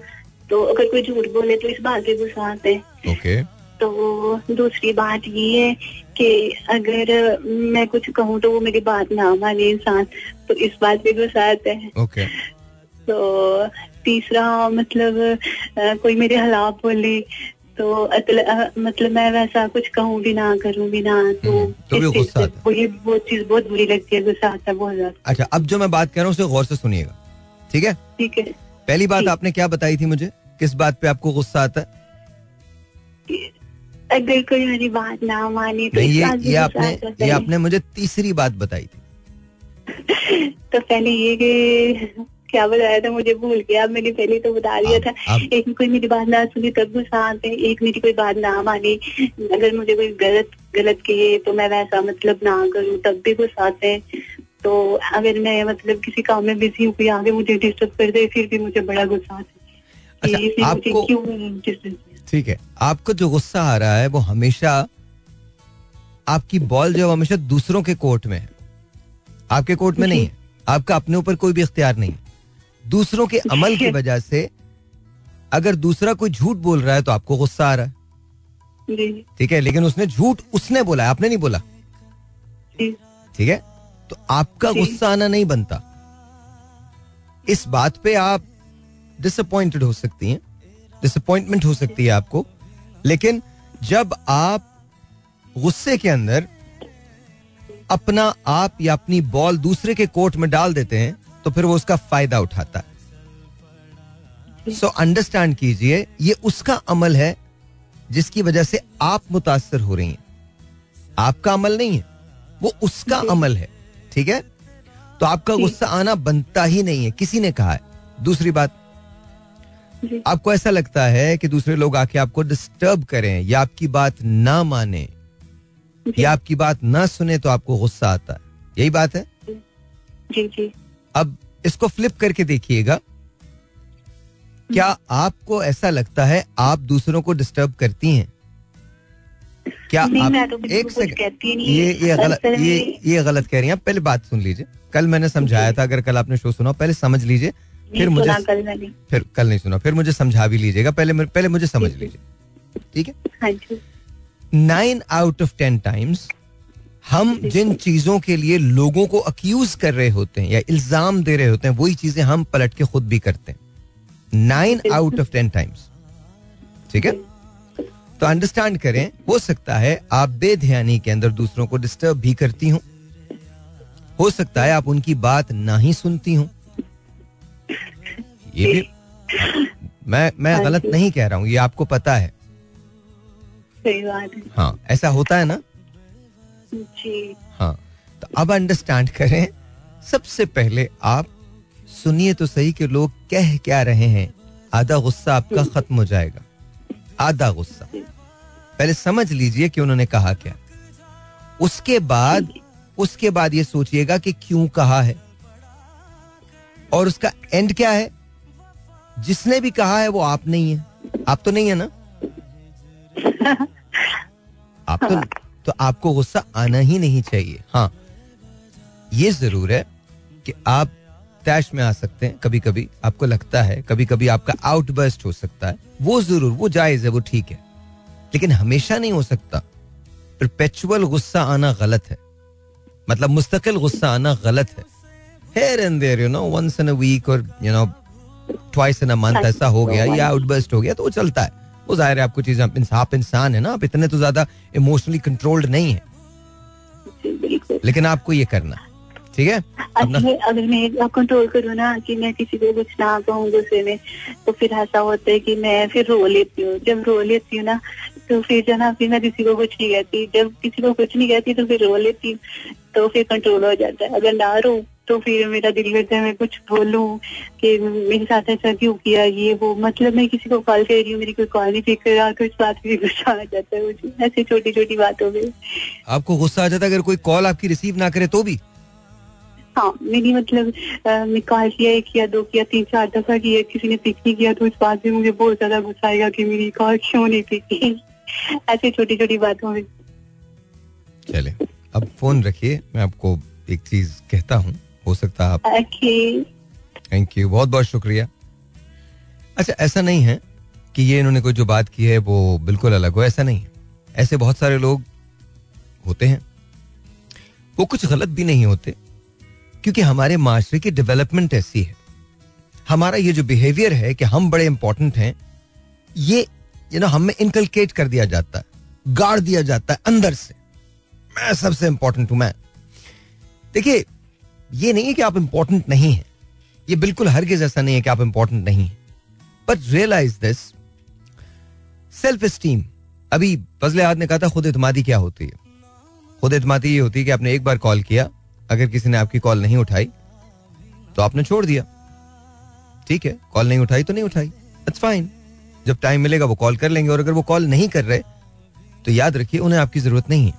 तो अगर कोई झूठ बोले तो इस बात पे गुस्सा आता है। ओके। तो दूसरी बात ये है कि अगर मैं कुछ कहूँ तो वो मेरी बात ना माने इंसान तो इस बात पे गुस्सा आता है। ओके। तो तीसरा मतलब कोई मेरे खिलाफ बोले तो अतल- मतलब मैं वैसा कुछ कहूँ भी ना करूँ भी ना तो हम्म, तो भी गुस्सा आता है। वो ये वो चीज़ बहुत बुरी लगती है गुस्सा आता है बहुत ज़्यादा। अच्छा अब जो मैं बात कर रहा हूँ उसे गौर से सुनिएगा। ठीक है? ठीक है। पहली बात आपने क्या बताई थी मुझे? किस बात पे आपको गुस्सा आता है? अगर कोई मेरी बात ना माने तो ये ये आपने ये आपने मुझे तीसरी बात बताई थी। <laughs> तो पहले ये कि क्या बताया था मुझे भूल गया। मैंने पहले तो बता दिया था। आप- एक कोई मेरी बात ना सुनी तब गुस्सा आते हैं। एक मेरी कोई बात ना माने। अगर मुझे कोई गलत गलत कहे तो मैं वैसा मतलब ना करूँ तब भी गुस्सा आते हैं। तो अगर मैं मतलब किसी काम में बिज़ी हूँ कोई आगे मुझे डिस्टर्ब कर दे फिर भी मुझे बड़ा गुस्सा आता है। अच्छा, आपको- ठीक है आपको जो गुस्सा आ रहा है वो हमेशा आपकी बॉल जो है हमेशा दूसरों के कोर्ट में है। आपके कोर्ट में नहीं है आपका अपने ऊपर कोई भी इख्तियार नहीं है। दूसरों के अमल की <laughs> वजह से अगर दूसरा कोई झूठ बोल रहा है तो आपको गुस्सा आ रहा है। ठीक है लेकिन उसने झूठ उसने बोला आपने नहीं बोला। ठीक है तो आपका गुस्सा आना नहीं बनता। इस बात पे आप डिसअपॉइंटेड हो सकती हैं डिसअपॉइंटमेंट हो सकती है आपको लेकिन जब आप गुस्से के अंदर अपना आप या अपनी बॉल दूसरे के कोर्ट में डाल देते हैं तो फिर वो उसका फ़ायदा उठाता है। सो अंडरस्टैंड कीजिए ये उसका अमल है जिसकी वजह से आप मुतासर हो रही हैं। आपका अमल नहीं है वो उसका अमल है ठीक है? तो आपका गुस्सा आना बनता ही नहीं है। किसी ने कहा है दूसरी बात आपको ऐसा लगता है कि दूसरे लोग आके आपको डिस्टर्ब करें या आपकी बात ना माने? या आपकी बात ना सुने तो आपको गुस्सा आता है? यही बात है? जी। जी अब इसको फ्लिप करके देखिएगा। क्या आपको ऐसा लगता है आप दूसरों को डिस्टर्ब करती हैं? क्या नहीं, आप तो एक सेकंड ये ये गलत ये ये गलत कह रही हैं। पहले बात सुन लीजिए। कल मैंने समझाया था अगर कल आपने शो सुना पहले समझ लीजिए फिर मुझे कल फिर कल नहीं सुना फिर मुझे समझा भी लीजिएगा पहले पहले मुझे समझ लीजिए। ठीक है? हाँ nine out of ten times हम जिन चीज़ों के लिए लोगों को अक्यूज कर रहे होते हैं या इल्ज़ाम दे रहे होते हैं वही चीज़ें हम पलट के खुद भी करते हैं। Nine out of ten times ठीक है? तो अंडरस्टैंड करें हो सकता है आप बेध्यानी के अंदर दूसरों को डिस्टर्ब भी करती हूँ। हो सकता है आप उनकी बात ना ही सुनती हूँ। ये भी मैं मैं हाँ गलत नहीं कह रहा हूँ ये आपको पता है। सही बात है। हाँ ऐसा होता है ना? जी। हाँ तो अब अंडरस्टैंड करें सबसे पहले आप सुनिए तो सही कि लोग कह क्या रहे हैं। आधा गुस्सा आपका खत्म हो जाएगा। आधा गुस्सा। पहले समझ लीजिए कि उन्होंने कहा क्या। उसके बाद उसके बाद ये सोचिएगा कि क्यों कहा है। और उसका एंड क्या है? जिसने भी कहा है वो आप नहीं है। आप तो नहीं है ना? <laughs> आप तो तो आपको गुस्सा आना ही नहीं चाहिए। हाँ। ये ज़रूर है कि आप तैश में आ सकते हैं कभी कभी आपको लगता है कभी कभी आपका आउटबर्स्ट हो सकता है। वो ज़रूर वो जायज़ है वो ठीक है। लेकिन हमेशा नहीं हो सकता। परपेचुअल गुस्सा आना गलत है। मतलब मुस्तकिल गुस्सा आना गलत है। Here and there you know once in a week और you know twice in a month ऐसा हो गया या आउटबर्स्ट हो गया तो वो चलता है। वो ज़ाहिर है आपको चीज़ें आप इंसान है ना आप इतने तो ज़्यादा इमोशनली कंट्रोल्ड नहीं है। लेकिन आपको ये करना ठीक है? अगर मैं कंट्रोल करूँ ना कि मैं किसी को कुछ ना कहूँ गुस्से में तो फिर ऐसा होता है कि मैं फिर रो लेती हूँ। जब रो लेती हूँ ना तो फिर जो ना फिर मैं किसी को कुछ नहीं कहती। जब किसी को कुछ नहीं कहती तो फिर रो लेती हूँ तो फिर कंट्रोल हो जाता है। अगर ना रो तो फिर मेरा दिल करता है मैं कुछ बोलूँ कि मेरे साथ ऐसा क्यों किया ये वो मतलब मैं किसी को कॉल कर रही हूँ मेरी कोई कॉल नहीं पिक कर रहा तो इस बात पे गुस्सा आ जाता है मुझे। ऐसी छोटी छोटी बातों में। आपको गुस्सा आ जाता है अगर कोई कॉल आपकी रिसीव ना करे तो भी? हाँ मेरी मतलब मैं कॉल किया एक किया दो किया तीन चार दफ़ा किया किसी ने पिक नहीं किया तो इस बात पे मुझे बहुत ज़्यादा गुस्सा आएगा कि मेरी कॉल क्यों नहीं पिक की। ऐसी छोटी छोटी बातों में। चले अब फ़ोन रखिए मैं आपको एक चीज़ कहता हूँ। हो सकता है आप। थैंक यू बहुत बहुत शुक्रिया। अच्छा ऐसा नहीं है कि ये इन्होंने कोई जो बात की है वो बिल्कुल अलग हो ऐसा नहीं है। ऐसे बहुत सारे लोग होते हैं। वो कुछ गलत भी नहीं होते क्योंकि हमारे माशरे की डेवलपमेंट ऐसी है। हमारा ये जो बिहेवियर है कि हम बड़े इंपॉर्टेंट हैं ये यू नो हमें इनकलकेट कर दिया जाता है गाड़ दिया जाता है अंदर से। मैं सबसे इंपॉर्टेंट हूँ मैं। देखिए ये नहीं है कि आप इंपॉर्टेंट नहीं है। ये बिल्कुल हर हरगिज ऐसा नहीं है कि आप इंपॉर्टेंट नहीं है। But realise this self esteem अभी फजल हाथ ने कहा था, खुद इतमादी क्या होती है? खुद इतमादी ये होती है कि आपने एक बार कॉल किया, अगर किसी ने आपकी कॉल नहीं उठाई तो आपने छोड़ दिया। ठीक है कॉल नहीं उठाई तो नहीं उठाई। इट्स फाइन जब टाइम मिलेगा वो कॉल कर लेंगे और अगर वो कॉल नहीं कर रहे तो याद रखिए, उन्हें आपकी ज़रूरत नहीं है।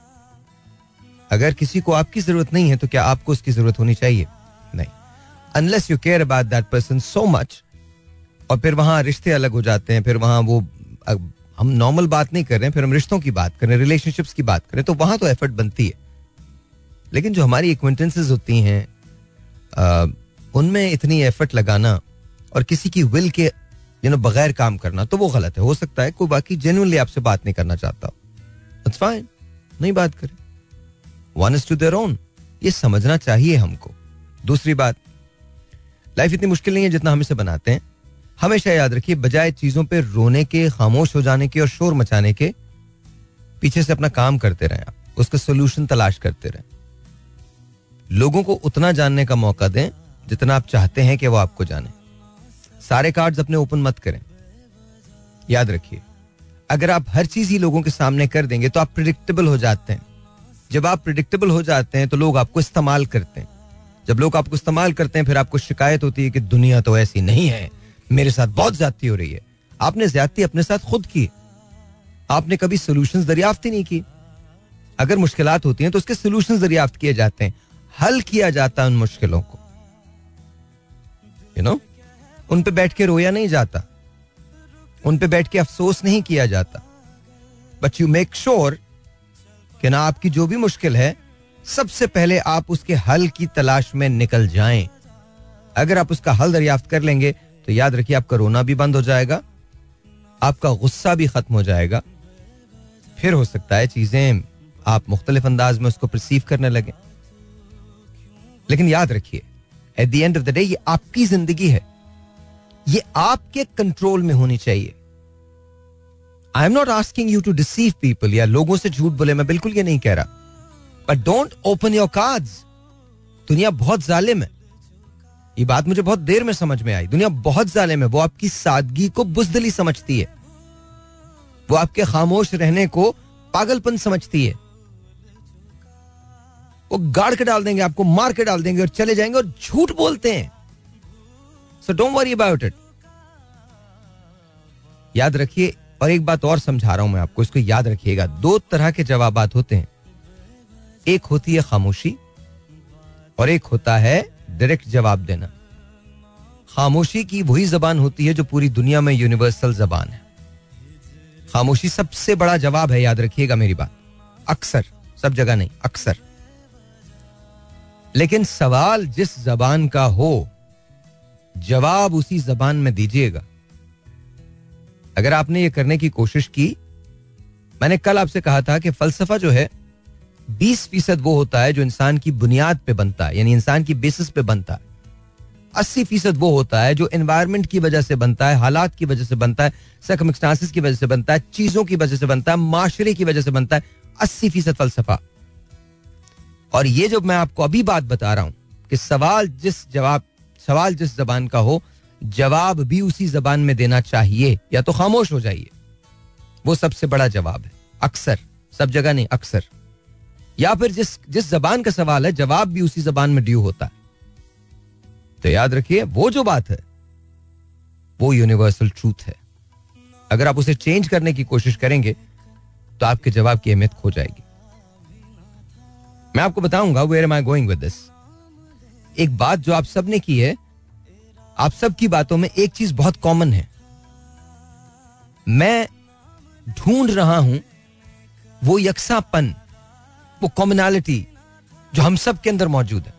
अगर किसी को आपकी ज़रूरत नहीं है तो क्या आपको उसकी ज़रूरत होनी चाहिए? नहीं। Unless you care about that person so much और फिर वहाँ रिश्ते अलग हो जाते हैं, फिर वहाँ वो हम नॉर्मल बात नहीं कर रहे हैं, फिर हम रिश्तों की बात करें रिलेशनशिप्स की बात करें तो वहाँ तो एफर्ट बनती है। लेकिन जो हमारी एक्वेंटेंसेज होती हैं उनमें इतनी एफर्ट लगाना और किसी की विल के यू नो बगैर काम करना तो वो गलत है। हो सकता है कोई बाकी जेन्युइनली आपसे बात नहीं करना चाहता इट्स फाइन नहीं बात करें। One is to their own ये समझना चाहिए हमको। दूसरी बात लाइफ इतनी मुश्किल नहीं है जितना हम इसे बनाते हैं। हमेशा याद रखिए, बजाय चीज़ों पे रोने के, खामोश हो जाने के और शोर मचाने के, पीछे से अपना काम करते रहें आप। उसका सोल्यूशन तलाश करते रहें। लोगों को उतना जानने का मौका दें जितना आप चाहते हैं कि वो आपको जाने। सारे कार्ड्स अपने ओपन मत करें। याद रखिए, अगर आप हर चीज़ ही लोगों के सामने कर देंगे तो आप प्रिडिक्टेबल हो जाते हैं। जब आप प्रिडिक्टेबल हो जाते हैं तो लोग आपको इस्तेमाल करते हैं। जब लोग आपको इस्तेमाल करते हैं, फिर आपको शिकायत होती है कि दुनिया तो ऐसी नहीं है, मेरे साथ बहुत ज्यादती हो रही है। आपने ज्यादती अपने साथ खुद की आपने कभी सोल्यूशन दरियाफ्त ही नहीं की। अगर मुश्किल होती हैं तो उसके सोल्यूशन दरियाफ्त किए जाते हैं। हल किया जाता है उन मुश्किलों को। यू नो उन पे बैठ के रोया नहीं जाता। उन पे बैठ के अफसोस नहीं किया जाता। बट यू मेक श्योर कि ना आपकी जो भी मुश्किल है, सबसे पहले आप उसके हल की तलाश में निकल जाएँ। अगर आप उसका हल दरियाफ्त कर लेंगे तो याद रखिए आपका रोना भी बंद हो जाएगा, आपका गुस्सा भी खत्म हो जाएगा। फिर हो सकता है चीज़ें आप मुख्तलिफ़ अंदाज में उसको परसीव करने लगे। लेकिन याद रखिए at the end of the day ये आपकी ज़िंदगी है। ये आपके कंट्रोल में होनी चाहिए। I am not asking you to deceive people या लोगों से झूठ बोले, मैं बिल्कुल ये नहीं कह रहा। But don't open your card दुनिया बहुत जालिम है। ये बात मुझे बहुत देर में समझ में आई। दुनिया बहुत जालिम है। वो आपकी सादगी को बुजदली समझती है। वो आपके खामोश रहने को पागलपन समझती है। वो गाड़ के डाल देंगे आपको, मार के डाल देंगे और चले जाएँगे और झूठ बोलते हैं। So don't worry about it याद रखिए और एक बात और समझा रहा हूँ मैं आपको, इसको याद रखिएगा। दो तरह के जवाब होते हैं। एक होती है खामोशी और एक होता है डायरेक्ट जवाब देना। खामोशी की वही जबान होती है जो पूरी दुनिया में यूनिवर्सल जबान है। खामोशी सबसे बड़ा जवाब है, याद रखिएगा मेरी बात। अक्सर, सब जगह नहीं, अक्सर। लेकिन सवाल जिस जबान का हो, जवाब उसी जबान में दीजिएगा। अगर आपने ये करने की कोशिश की, मैंने कल आपसे कहा था कि फलसफा जो है, बीस फ़ीसद वो होता है जो इंसान की बुनियाद पे बनता है, यानी इंसान की बेसिस पे बनता है। अस्सी फ़ीसद वो होता है जो एनवायरमेंट की वजह से बनता है, हालात की वजह से बनता है सकमस्टांसिस की वजह से बनता है, चीज़ों की वजह से बनता है, माशरे की वजह से बनता है, अस्सी फ़ीसद फलसफा। और ये जो मैं आपको अभी बात बता रहा हूँ कि सवाल जिस जवाब, सवाल जिस जबान का हो जवाब भी उसी जबान में देना चाहिए, या तो खामोश हो जाइए। वो सबसे बड़ा जवाब है। अक्सर, सब जगह नहीं, अक्सर। या फिर जिस जिस जबान का सवाल है, जवाब भी उसी जबान में ड्यू होता है। तो याद रखिए, वो जो बात है, वो यूनिवर्सल ट्रूथ है। अगर आप उसे चेंज करने की कोशिश करेंगे तो आपके जवाब की अहमियत खो जाएगी। मैं आपको बताऊँगा where am I going with this एक बात जो आप सबने की है आप सब की बातों में एक चीज़ बहुत कॉमन है। मैं ढूंढ रहा हूँ वो यकसापन, वो कॉमनैलिटी जो हम सब के अंदर मौजूद है।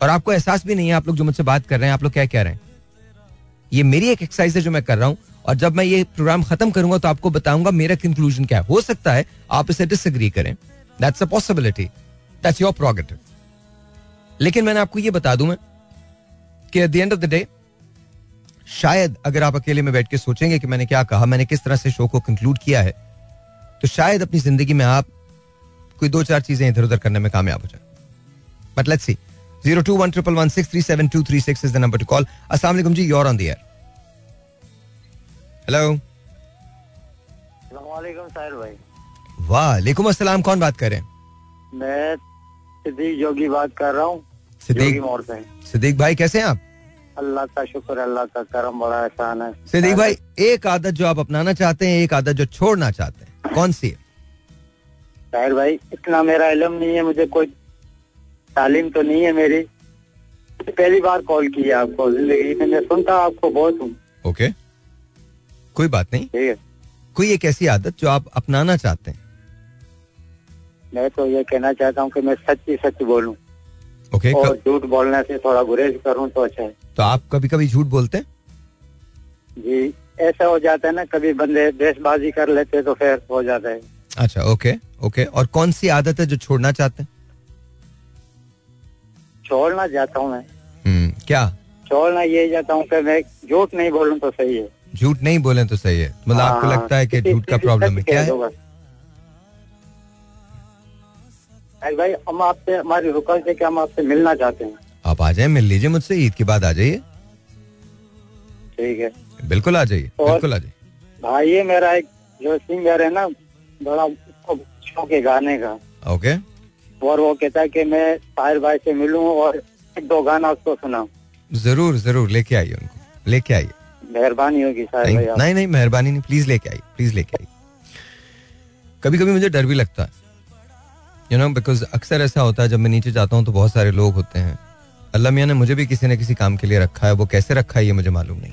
और आपको एहसास भी नहीं है आप लोग जो मुझसे बात कर रहे हैं, आप लोग क्या कह रहे हैं। ये मेरी एक एक्सरसाइज है जो मैं कर रहा हूँ और जब मैं ये प्रोग्राम खत्म करूँगा तो आपको बताऊँगा मेरा कंक्लूजन क्या है। हो सकता है आप इसे डिसएग्री करें। That's a possibility that's your prerogative लेकिन मैंने आपको ये बता दूँ मैं कि at the end of the day शायद अगर आप अकेले में बैठ के सोचेंगे कि मैंने क्या कहा मैंने किस तरह से शो को कंक्लूड किया है तो शायद अपनी ज़िंदगी में आप कोई दो चार चीज़ें इधर उधर करने में कामयाब हो जाए। But let's see zero two one triple one six three seven two three six is the number to call अस्सलाम जी you're on the air hello भाई वालेकुम अस्सलाम कौन बात कर रहे हैं? मैं सिद्दीक जोगी बात कर रहा हूँ। सिद्दीक सिद्दीक भाई कैसे हैं आप? अल्लाह का शुक्र अल्लाह का करम बड़ा एहसान है। सिद्दीक भाई एक आदत जो आप अपनाना चाहते हैं एक आदत जो छोड़ना चाहते हैं कौन सी है? ताहिर भाई इतना मेरा इलम नहीं है मुझे कोई तालीम तो नहीं है मेरी। पहली बार कॉल की है आपको ज़िंदगी में मैं सुनता आपको बहुत हूँ। ओके। कोई बात नहीं। ठीक है। कोई एक ऐसी आदत जो आप अपनाना चाहते हैं? मैं तो ये कहना चाहता हूँ कि मैं सच ही सच बोलूँ। ओके और झूठ बोलने से थोड़ा गुरेज करूँ तो अच्छा है। तो आप कभी कभी झूठ बोलते हैं? जी ऐसा हो जाता है ना कभी बंदे देशबाजी कर लेते तो फिर हो जाता है। अच्छा ओके ओके और कौन सी आदत है जो छोड़ना चाहते हैं? छोड़ना चाहता हूँ मैं। हम्म, क्या? छोड़ना ये चाहता हूँ कि मैं झूठ नहीं बोलूँ तो सही है। झूठ नहीं बोले तो सही है। मतलब आपको हाँ, लगता है कि झूठ का प्रॉब्लम है। क्या है? भाई हम आपसे हमारी रुकल से कि हम आपसे मिलना चाहते हैं। आप आ जाए मिल लीजिए मुझसे ईद के बाद आ जाइए। ठीक है। बिल्कुल आ जाइए बिल्कुल आ जाइए। भाई ये मेरा एक जो सिंगर है ना बड़ा शौक है गाने का। ओके। और वो कहता है कि मैं साहिर भाई से मिलूं और एक दो गाना उसको सुनाऊं। ज़रूर ज़रूर लेके आइए उनको लेके आइए। मेहरबानी होगी साहिर भाई नहीं नहीं मेहरबानी नहीं प्लीज़ लेके आइए प्लीज़ लेके आइए। कभी कभी मुझे डर भी लगता है। यू नो बिकॉज़ अक्सर ऐसा होता है, जब मैं नीचे जाता हूँ तो बहुत सारे लोग होते हैं। अल्लाह मियाँ ने मुझे भी किसी न किसी काम के लिए रखा है, वो कैसे रखा है, ये मुझे मालूम नहीं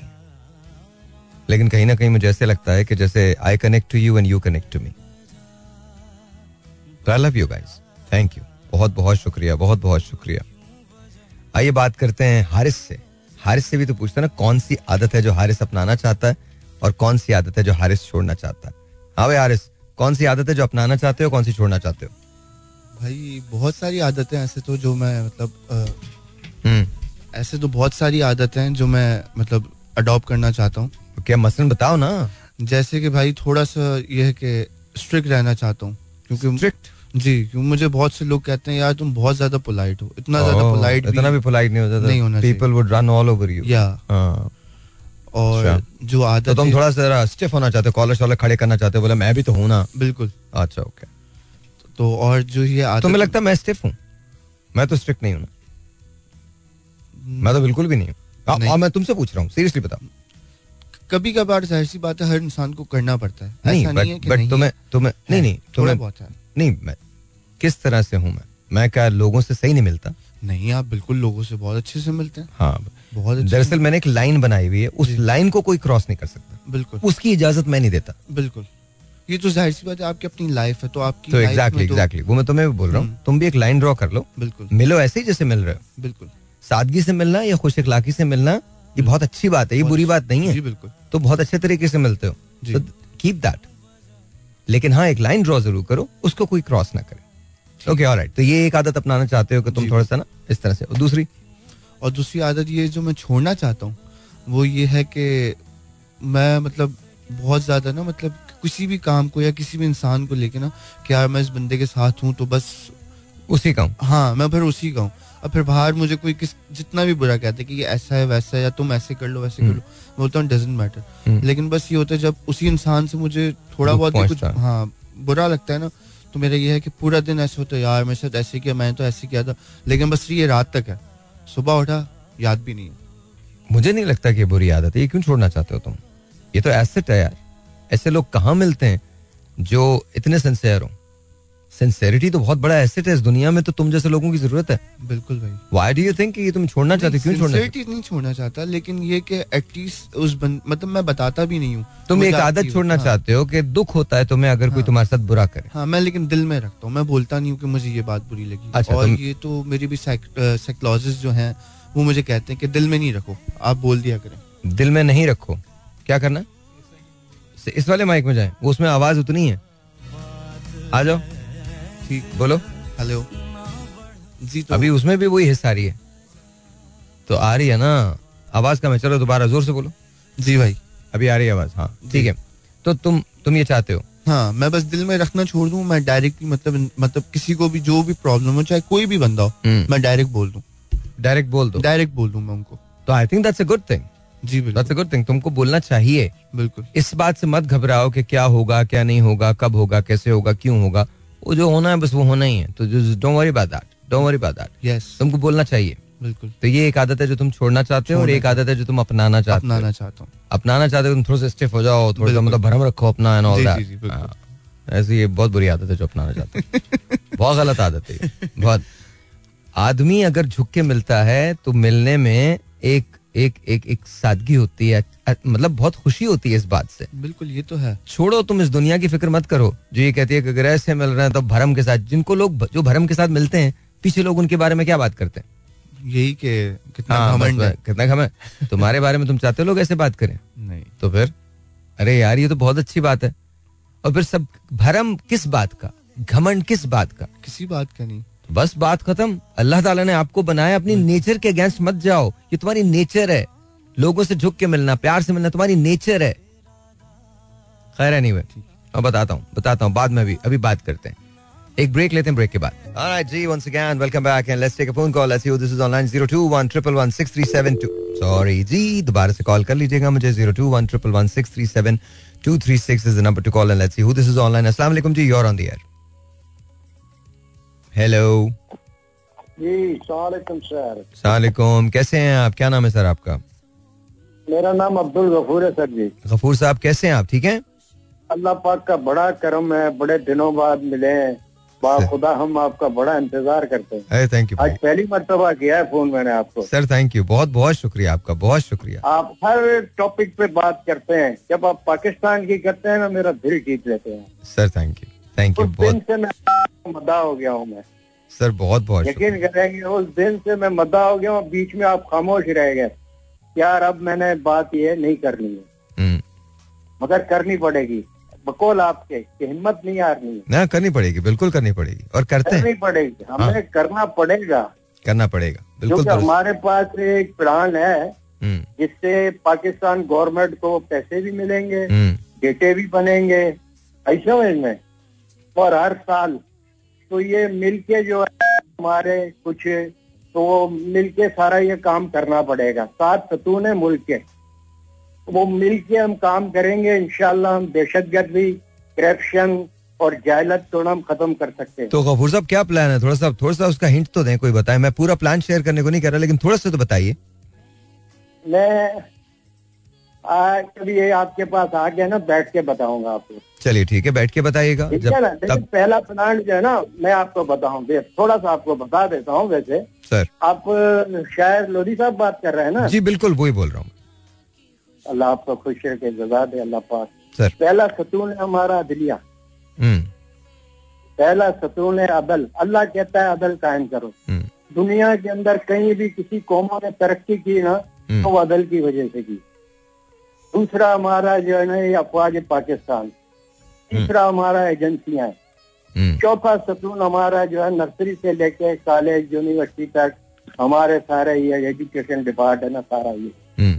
लेकिन कहीं ना कहीं मुझे ऐसे लगता है कि जैसे I connect to you and you connect to me I love you guys thank you बहुत बहुत शुक्रिया बहुत बहुत शुक्रिया। आइए बात करते हैं हारिस से। हारिस से भी तो पूछते ना, कौन सी आदत है जो हारिस अपनाना चाहता है, और कौन सी आदत है जो हारिस छोड़ना चाहता है? हाँ भाई हारिस, कौन सी आदत है जो अपनाना चाहते हो, कौन सी छोड़ना चाहते हो? भाई बहुत सारी आदतें ऐसे तो जो मैं मतलब हम्म। ऐसे तो बहुत सारी आदतें हैं जो मैं मतलब अडॉप्ट करना चाहता हूँ। तो क्या मसलन बताओ ना। जैसे कि भाई थोड़ा सा ये है कि स्ट्रिक्ट रहना चाहता हूँ क्योंकि स्ट्रिक्ट जी क्योंकि मुझे बहुत से लोग कहते हैं यार तुम बहुत ज़्यादा पोलाइट हो इतना ज़्यादा पोलाइट इतना भी पोलाइट नहीं होता नहीं होना people would run all over you या। हाँ। और अच्छा। जो तो आदत तुम थोड़ा सा स्टिफ होना चाहते हो कॉलर शॉलर खड़े करना चाहते हो बोले मैं भी तो हूँ ना। बिल्कुल। अच्छा ओके तो और जो ये तुम्हें लगता मैं स्टिफ हूँ। मैं तो स्ट्रिक्ट नहीं हूँ मैं तो बिल्कुल भी नहीं हूँ। और मैं तुमसे पूछ रहा हूँ सीरियसली बताओ। कभी कभार ज़ाहिर सी बात है हर इंसान को करना पड़ता है। नहीं है बट तुम्हें तुम्हें नहीं नहीं तुम्हें बहुत है। नहीं मैं किस तरह से हूँ मैं? मैं क्या लोगों से सही नहीं मिलता? नहीं आप बिल्कुल लोगों से बहुत अच्छे से मिलते हैं। हाँ बहुत दरअसल मैंने एक लाइन बनाई हुई है उस लाइन को कोई क्रॉस नहीं कर सकता। बिल्कुल। उसकी इजाज़त मैं नहीं देता। बिल्कुल। ये तो ज़ाहिर सी बात है आपकी अपनी लाइफ है तो आपकी तो एग्जैक्टली तो- एग्जैक्टली वो मैं तुम्हें भी बोल रहा हूँ हम्म। तुम भी एक लाइन ड्रॉ कर लो। बिल्कुल। मिलो ऐसे ही जैसे मिल रहे हो। बिल्कुल। सादगी से मिलना या खुश इखलाकी से मिलना ये बहुत अच्छी बात है ये बुरी बात नहीं जी है बिल्कुल। तो बहुत अच्छे तरीके से मिलते हो। तो कीप दैट लेकिन हाँ एक लाइन ड्रॉ ज़रूर करो उसको कोई क्रॉस ना करे। ओके ऑलराइट तो ये एक आदत अपनाना चाहते हो कि तुम थोड़ा सा ना इस तरह से। और दूसरी? और दूसरी आदत ये जो मैं छोड़ना चाहता हूँ वो ये है कि मैं मतलब बहुत ज़्यादा ना मतलब किसी भी काम को या किसी भी इंसान को लेके ना कि यार मैं इस बंदे के साथ हूँ तो बस उसी का हूँ। हाँ मैं फिर उसी का हूँ। अब फिर बाहर मुझे कोई किस जितना भी बुरा कहते कि ये ऐसा है वैसा है या तुम ऐसे कर लो वैसे कर लो मैं बोलता हूँ डजेंट मैटर हम्म। लेकिन बस ये होता है जब उसी इंसान से मुझे थोड़ा बहुत कुछ हाँ बुरा लगता है ना तो मेरा ये है कि पूरा दिन ऐसे होता है यार मेरे साथ ऐसे किया मैंने तो ऐसे किया था। लेकिन बस ये रात तक है। सुबह उठा याद भी नहीं है। मुझे नहीं लगता कि बुरी आदत है ये क्यों छोड़ना चाहते हो तुम? ये तो एसेट है यार। ऐसे लोग कहाँ मिलते हैं जो इतने सिंसेयर हो? सिंसेरिटी तो बहुत बड़ा एसेट है इस दुनिया में तो तुम जैसे लोगों की ज़रूरत है। बिल्कुल भाई। वाई डू यू थिंक कि ये तुम छोड़ना चाहते क्यों छोड़ना चाहते? नहीं छोड़ना चाहता लेकिन ये कि एटलीस्ट उस बन, मतलब मैं बताता भी नहीं हूँ। तुम एक आदत छोड़ना हाँ, चाहते हो कि दुख होता है तुम्हें अगर हाँ। कोई हाँ। तुम्हारे साथ बुरा करे। हाँ मैं लेकिन दिल में रखता हूँ मैं बोलता नहीं हूँ कि मुझे ये बात बुरी लगी। अच्छा, और ये तो मेरी भी साइकोलॉजिस्ट जो हैं वो मुझे कहते हैं कि दिल में नहीं रखो आप बोल दिया करें। दिल में नहीं रखो। क्या करना इस- इस वाले माइक में जाए। उसमें आवाज़ उतनी है। आ जाओ। ठीक। बोलो। हेलो। जी तो अभी उसमें भी वही हिस्सा आ रही है। तो आ रही है ना। आवाज़ कम है। चलो दोबारा ज़ोर से बोलो। जी भाई। अभी आ रही है आवाज़। हाँ ठीक है। तो तुम तुम ये चाहते हो? हाँ मैं बस दिल में रखना छोड़ दूँ। मैं डायरेक्टली मतलब मतलब किसी को भी जो भी प्रॉब्लम हो चाहे कोई भी बंदा हो हम्म। मैं डायरेक्ट बोल दूँ। डायरेक्ट बोल दो। डायरेक्ट बोल दूँ मैं उनको। तो I think that's a good thing ji that's बिल्कुल गुड थिंग तुमको बोलना चाहिए। बिल्कुल। इस बात से मत घबराओ कि क्या होगा क्या नहीं होगा कब होगा कैसे होगा क्यों होगा। वो जो होना है बस वो होना ही है। तो don't worry about that don't worry about that yes तुमको बोलना चाहिए। बिल्कुल। तो ये एक आदत है जो तुम छोड़ना चाहते हो और एक आदत है जो तुम अपनाना चाहते हो। अपनाना चाहता हूँ। अपनाना चाहते हो तुम थोड़ा सा स्टिफ हो जाओ थोड़ा सा मतलब भरम रखो अपना एंड ऑल दैट। ऐसी ये बहुत बुरी आदत है जो अपनाना चाहते हो। <laughs> बहुत गलत आदत है बहुत। आदमी अगर झुक के मिलता है तो मिलने में एक एक एक एक सादगी होती है मतलब बहुत खुशी होती है इस बात से। बिल्कुल ये तो है। छोड़ो तुम इस दुनिया की फ़िक्र मत करो। जो ये कहती है कि अगर ऐसे मिल रहे हैं तो भरम के साथ जिनको लोग जो भरम के साथ मिलते हैं पीछे लोग उनके बारे में क्या बात करते हैं? यही के कितना हाँ, घमंड है। कितना घमंड तुम्हारे बारे में तुम चाहते हो लोग ऐसे बात करें? नहीं। तो फिर अरे यार ये तो बहुत अच्छी बात है। और फिर सब भरम किस बात का? घमंड किस बात का? किसी बात का नहीं। बस बात खत्म। अल्लाह ताला ने आपको बनाया अपनी नेचर के अगेंस्ट मत जाओ। ये तुम्हारी नेचर है। लोगों से झुक के मिलना प्यार से मिलना तुम्हारी नेचर है। खैर है नहीं अब बताता हूँ बताता हूँ बाद में भी अभी बात करते हैं। एक ब्रेक लेते हैं ब्रेक के बाद। Alright, ji welcome back and let's take a phone call. Let's see who this is online 021116372 sorry जी दोबारा से कॉल कर लीजिएगा मुझे 02111637236 is the number to call and let's see who this is online. अस्सलाम वालेकुम जी you're ऑन air. हेलो जी सलामकुम सर। सलामकुम। कैसे हैं आप? क्या नाम है सर आपका? मेरा नाम अब्दुल गफूर है सर जी। गफूर साहब कैसे हैं आप? ठीक हैं? अल्लाह पाक का बड़ा करम है बड़े दिनों बाद मिले हैं। खुदा हम आपका बड़ा इंतज़ार करते हैं। अरे थैंक यू आज पहली मरतबा किया है फ़ोन मैंने आपको। सर थैंक यू बहुत बहुत शुक्रिया आपका बहुत शुक्रिया। आप हर टॉपिक पे बात करते हैं। जब आप पाकिस्तान की करते हैं ना मेरा दिल जीत लेते हैं। Sir thank you thank you उस दिन बहुत से मैं मदा हो गया हूँ मैं। सर बहुत बहुत यकीन करेंगे उस दिन से मैं मदा हो गया हूँ बीच में आप खामोश रह गए। यार अब मैंने बात ये नहीं करनी है। हम्म, मगर करनी पड़ेगी। बकौल आपके कि हिम्मत नहीं हारनी है। ना करनी पड़ेगी बिल्कुल करनी पड़ेगी। और करते हैं। करनी पड़ेगी हमें हाँ। करना पड़ेगा। करना पड़ेगा बिल्कुल क्योंकि हमारे पास एक प्लान है हम्म, जिससे पाकिस्तान गवर्नमेंट को पैसे भी मिलेंगे हम्म, डेटे भी बनेंगे। ऐसा समझ में और हर साल। तो ये मिलके जो है हमारे कुछ तो वो मिलके सारा ये काम करना पड़ेगा। सात सतून है मुल्क के। वो मिलके हम काम करेंगे इनशाला हम दहशत गर्दी करप्शन और जायलत तो हम खत्म कर सकते हैं। तो गफूर साहब क्या प्लान है? थोड़ा सा थोड़ा सा उसका हिंट तो दें कोई बताए। मैं पूरा प्लान शेयर करने को नहीं कह रहा लेकिन थोड़ा सा तो बताइए। मैं कभी ये आपके पास आ गया ना बैठ के बताऊँगा आपको। चलिए ठीक है बैठ के बताइएगा। ठीक जब है ना तब पहला प्लान जो है ना मैं आपको बताऊँ थोड़ा सा आपको बता देता हूँ वैसे। सर। आप शायद लोधी साहब बात कर रहे हैं ना? जी बिल्कुल वही बोल रहा हूँ। अल्लाह आपको खुश रखे जजा दे अल्लाह पाक। सर। पहला सतून है हमारा अदलिया। हम्म। पहला सतून है अदल। अल्लाह कहता है अदल कायम करो। हम्म। दुनिया के अंदर कहीं भी किसी कौमों ने तरक्की की ना हम्म। तो वो अदल की वजह से की। दूसरा हमारा जो है ना ये अफवाज पाकिस्तान। तीसरा हमारा एजेंसियाँ हैं। हम्म। चौथा सतून हमारा जो है नर्सरी से लेके कॉलेज यूनिवर्सिटी तक हमारे सारे ये एजुकेशन डिपार्ट है ना सारा ये। हम्म।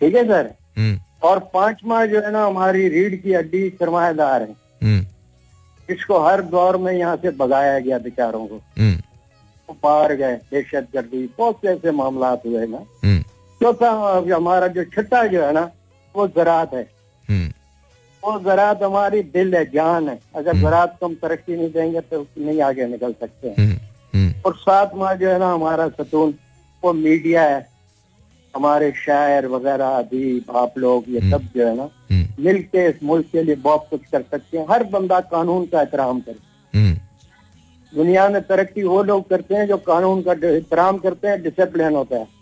ठीक है सर? हम्म। और पांचवा जो है ना हमारी रीढ़ की हड्डी सरमाएदार है। हम्म। इसको हर दौर में यहाँ से भगाया गया बेचारों को। हम्म। पार गए दहशत गर्दी बहुत से ऐसे मामला हुए ना। हम्म। चौथा हमारा जो छठा जो है ना वो ज़रात है। हम्म। वो ज़रात हमारी दिल है जान है। अगर ज़रात को हम तरक्की नहीं देंगे तो नहीं आगे निकल सकते हैं। हम्म हम्म। और सातवां जो है ना हमारा सतून वो मीडिया है। हमारे शायर वगैरह अदीब आप लोग ये सब जो है ना हम्म। मिल के इस मुल्क के लिए बहुत कुछ कर सकते हैं। हर बंदा कानून का एहतराम करे। हम्म। दुनिया में तरक्की वो लोग करते हैं जो कानून का एहतराम करते हैं डिसिप्लिन होता है।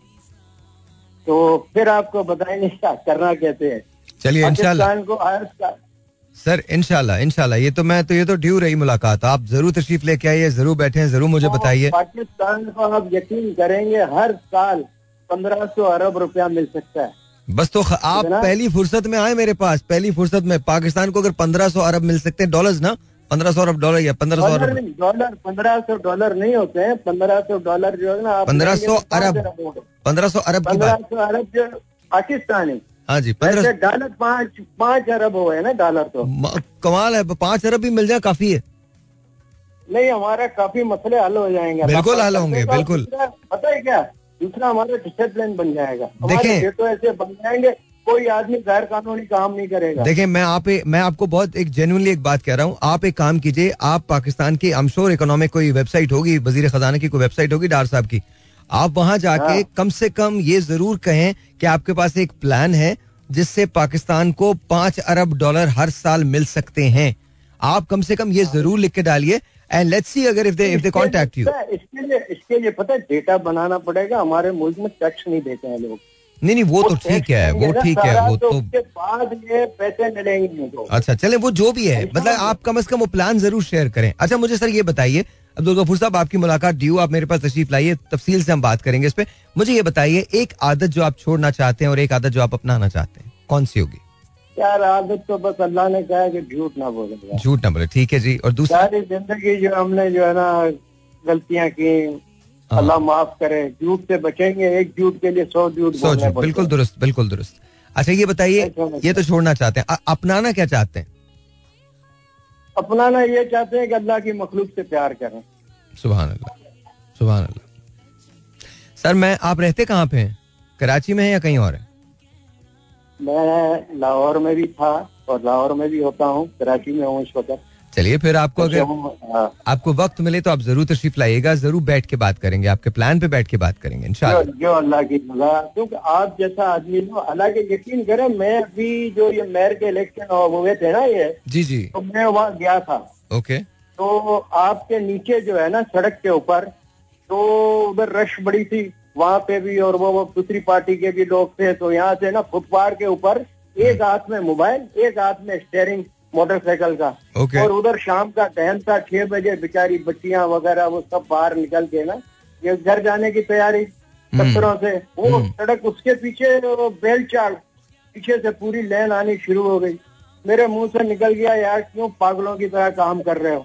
तो फिर आपको बताएँगे क्या करना कैसे है? चलिए इंशाल्लाह। को सर इनशाला इनशाला ये तो मैं तो ये तो ड्यू रही मुलाकात। आप ज़रूर तशरीफ़ लेके आइए ज़रूर बैठे हैं ज़रूर मुझे बताइए। पाकिस्तान को आप यकीन करेंगे हर साल पंद्रह सौ अरब रुपया मिल सकता है। बस तो आप पहली फुर्सत में आए मेरे पास पहली फुर्सत में। पाकिस्तान को अगर पंद्रह सौ अरब मिल सकते हैं डॉलर्स ना? पंद्रह सौ अरब डॉलर या पंद्रह सौ डॉलर? अरब नहीं डॉलर पंद्रह सौ डॉलर नहीं होते हैं। पंद्रह सौ डॉलर जो है ना आप 1500 लेंगे तो पाँच अरब। पंद्रह सौ अरब पंद्रह सौ अरब जो पाकिस्तानी। हाँ जी पंद्रह डॉलर पाँच पाँच अरब हुए ना डॉलर तो। कमाल है पाँच अरब भी मिल जाए काफ़ी है। नहीं हमारे काफ़ी मसले हल हो जाएँगे। बिल्कुल हल होंगे, तो बिल्कुल। पता है क्या? दूसरा हमारा डिसिप्लिन बन जाएगा। हमारे। बेटो ऐसे बन जाएँगे कोई आदमी गैर कानूनी काम नहीं करेगा। देखिए मैं आप मैं आपको बहुत एक जेन्युइनली एक बात कह रहा हूँ। आप एक काम कीजिए आप पाकिस्तान की sure इकोनॉमिक कोई वेबसाइट होगी वज़ीर खजाना की कोई वेबसाइट होगी डार साहब की। आप वहाँ जाके हाँ। कम से कम ये ज़रूर कहें कि आपके पास एक प्लान है जिससे पाकिस्तान को पाँच अरब डॉलर हर साल मिल सकते हैं। आप कम से कम ये ज़रूर लिख के डालिए एंड लेट्स सी अगर if they if they contact you इसके लिए इसके लिए पता है डेटा बनाना पड़ेगा। हमारे मुल्क में टैक्स नहीं देते हैं लोग। नहीं नहीं वो तो ठीक है वो ठीक है वो तो बाद ये पैसे मिलेंगे अच्छा चले वो जो भी है मतलब आप कम से कम वो प्लान ज़रूर शेयर करें। अच्छा मुझे सर ये बताइए अब्दुल गफूर साहब आपकी मुलाकात ड्यू आप मेरे पास तशरीफ़ लाइए तफसील से हम बात करेंगे इस पे। मुझे ये बताइए एक आदत जो आप छोड़ना चाहते हैं और एक आदत जो आप अपनाना चाहते हैं कौन सी होगी? यार आदत तो बस अल्लाह ने कहा कि झूठ ना बोले। झूठ ना बोले ठीक है जी और दूसरी सारी ज़िंदगी जो हमने जो है ना गलतियाँ की। अल्लाह माफ़ करे झूठ से बचेंगे एक झूठ के लिए सौ झूठ सो झूठ बिल्कुल दुरुस्त बिल्कुल दुरुस्त। अच्छा ये बताइए ये तो छोड़ना चाहते हैं। अपनाना क्या चाहते हैं? अपनाना ये चाहते हैं कि अल्लाह की मखलूक से प्यार करें। सुबह अल्लाह सुबह अल्लाह सर मैं आप रहते कहाँ पे हैं? कराची में है या कहीं और है? मैं लाहौर में भी था और लाहौर में भी होता हूँ कराची में हूँ इस वक्त। चलिए फिर आपको अगर हाँ। आपको वक्त मिले तो आप ज़रूर तशरीफ़ लाइएगा ज़रूर बैठ के बात करेंगे आपके प्लान पे बैठ के बात करेंगे इंशाल्लाह। अल्लाह की क्योंकि आप जैसा आदमी हो अल्लाह के यकीन करें मैं भी जो ये मेयर के इलेक्शन हुए थे ना ये जी जी। तो मैं वहाँ गया था। ओके। तो आपके नीचे जो है ना सड़क के ऊपर तो उधर रश बड़ी थी वहाँ पे भी और वो, वो दूसरी पार्टी के भी लोग थे तो यहाँ से ना फुटपाथ के ऊपर एक हाथ में मोबाइल एक हाथ में स्टेयरिंग मोटरसाइकिल का। Okay. और उधर शाम का टाइम था छह बजे बेचारी बच्चियाँ वगैरह वो सब बाहर निकल के ना ये घर जाने की तैयारी दफ्तरों से। वो सड़क उसके पीछे बेल चाल पीछे से पूरी लेन आनी शुरू हो गई। मेरे मुँह से निकल गया यार क्यों पागलों की तरह काम कर रहे हो?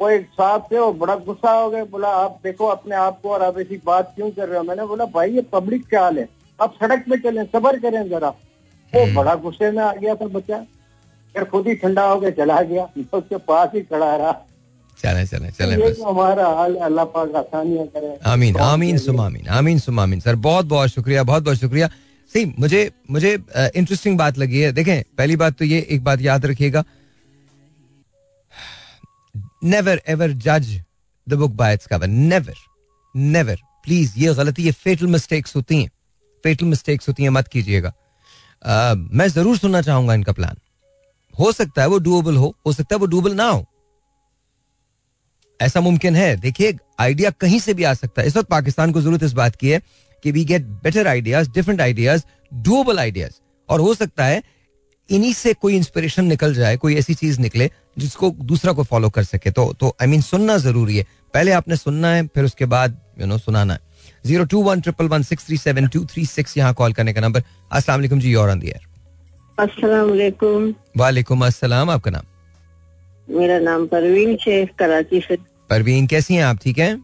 वो एक साहब थे वो बड़ा गुस्सा हो गए बोला आप देखो अपने आप को और आप ऐसी बात क्यों कर रहे हो? मैंने बोला भाई ये पब्लिक क्या हाल है? आप सड़क पे चले सबर करें जरा। वो बड़ा गुस्से में आ गया था बच्चा। फिर खुद ही ठंडा होकर चला गया उसके पास ही खड़ा रहा। चले चले चले बस। हमारा हाल अल्लाह पाक आसानियाँ करे। आमीन आमीन सुम आमीन आमीन सुम आमीन सर बहुत बहुत शुक्रिया बहुत बहुत शुक्रिया। सही मुझे मुझे इंटरेस्टिंग बात लगी है। देखें पहली बात तो ये एक बात याद रखिएगा। नेवर एवर जज the book by its cover never never please ये गलती ये फेटल मिस्टेक्स होती हैं। फेटल मिस्टेक्स होती हैं मत कीजिएगा। मैं ज़रूर सुनना चाहूँगा इनका प्लान हो सकता है वो डूएबल हो हो सकता है वो डूएबल ना हो। ऐसा मुमकिन है। देखिए आइडिया कहीं से भी आ सकता है। इस वक्त पाकिस्तान को ज़रूरत इस बात की है कि we get better ideas different ideas doable ideas और हो सकता है इन्हीं से कोई इंस्पिरेशन निकल जाए कोई ऐसी चीज़ निकले जिसको दूसरा को फॉलो कर सके। तो तो आई I मीन mean, सुनना ज़रूरी है। पहले आपने सुनना है फिर उसके बाद यू नो सुनाना है। Zero two one triple one six three seven two three six यहाँ कॉल करने का नंबर असला जी और ऑन दी एयर अस्सलाम वालेकुम अस्सलाम आपका नाम? मेरा नाम परवीन शेख कराची से। परवीन कैसी हैं आप? ठीक हैं?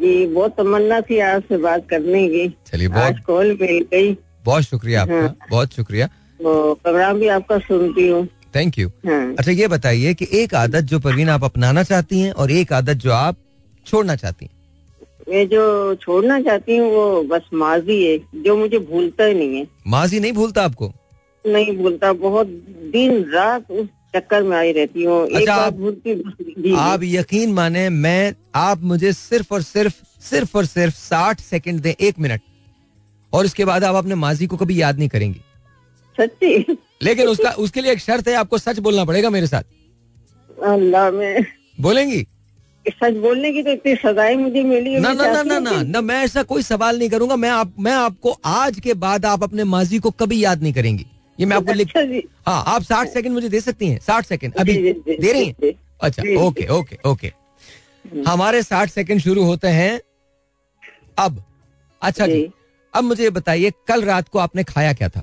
जी बहुत तमन्ना थी आपसे बात करने की। चलिए बहुत कॉल मिल गई। बहुत शुक्रिया आपका हाँ। बहुत शुक्रिया। तो प्रोग्राम भी आपका सुनती हूँ। थैंक यू हाँ। अच्छा ये बताइए कि एक आदत जो परवीन आप अपनाना चाहती हैं और एक आदत जो आप छोड़ना चाहती हैं? मैं जो छोड़ना चाहती हूँ वो बस माजी है जो मुझे भूलता ही नहीं है। माजी नहीं भूलता आपको? नहीं भूलता बहुत दिन रात उस चक्कर में आई रहती हूँ। अच्छा, आप- आप यकीन माने मैं आप मुझे सिर्फ़ और सिर्फ़ सिर्फ़ और सिर्फ़ साठ सेकंड दें एक मिनट। और उसके बाद आप अपने माजी को कभी याद नहीं करेंगी। सच्ची? लेकिन उसका उसके लिए एक शर्त है आपको सच बोलना पड़ेगा मेरे साथ। अल्लाह में। बोलेंगी? सच बोलने की तो इतनी सजाएँ मुझे मिली ना ना ना ना ना ना मैं ऐसा कोई सवाल नहीं करूँगा मैं आप मैं आपको आज के बाद आप अपने माजी को कभी याद नहीं करेंगी। ये मैं आपको लिख अच्छा हाँ आप साठ सेकंड मुझे दे सकती हैं साठ सेकंड। अभी दे रही हैं अच्छा ओके ओके ओके। हमारे साठ सेकंड शुरू होते हैं अब। अच्छा जी जी। अब मुझे बताइए कल रात को आपने खाया क्या था?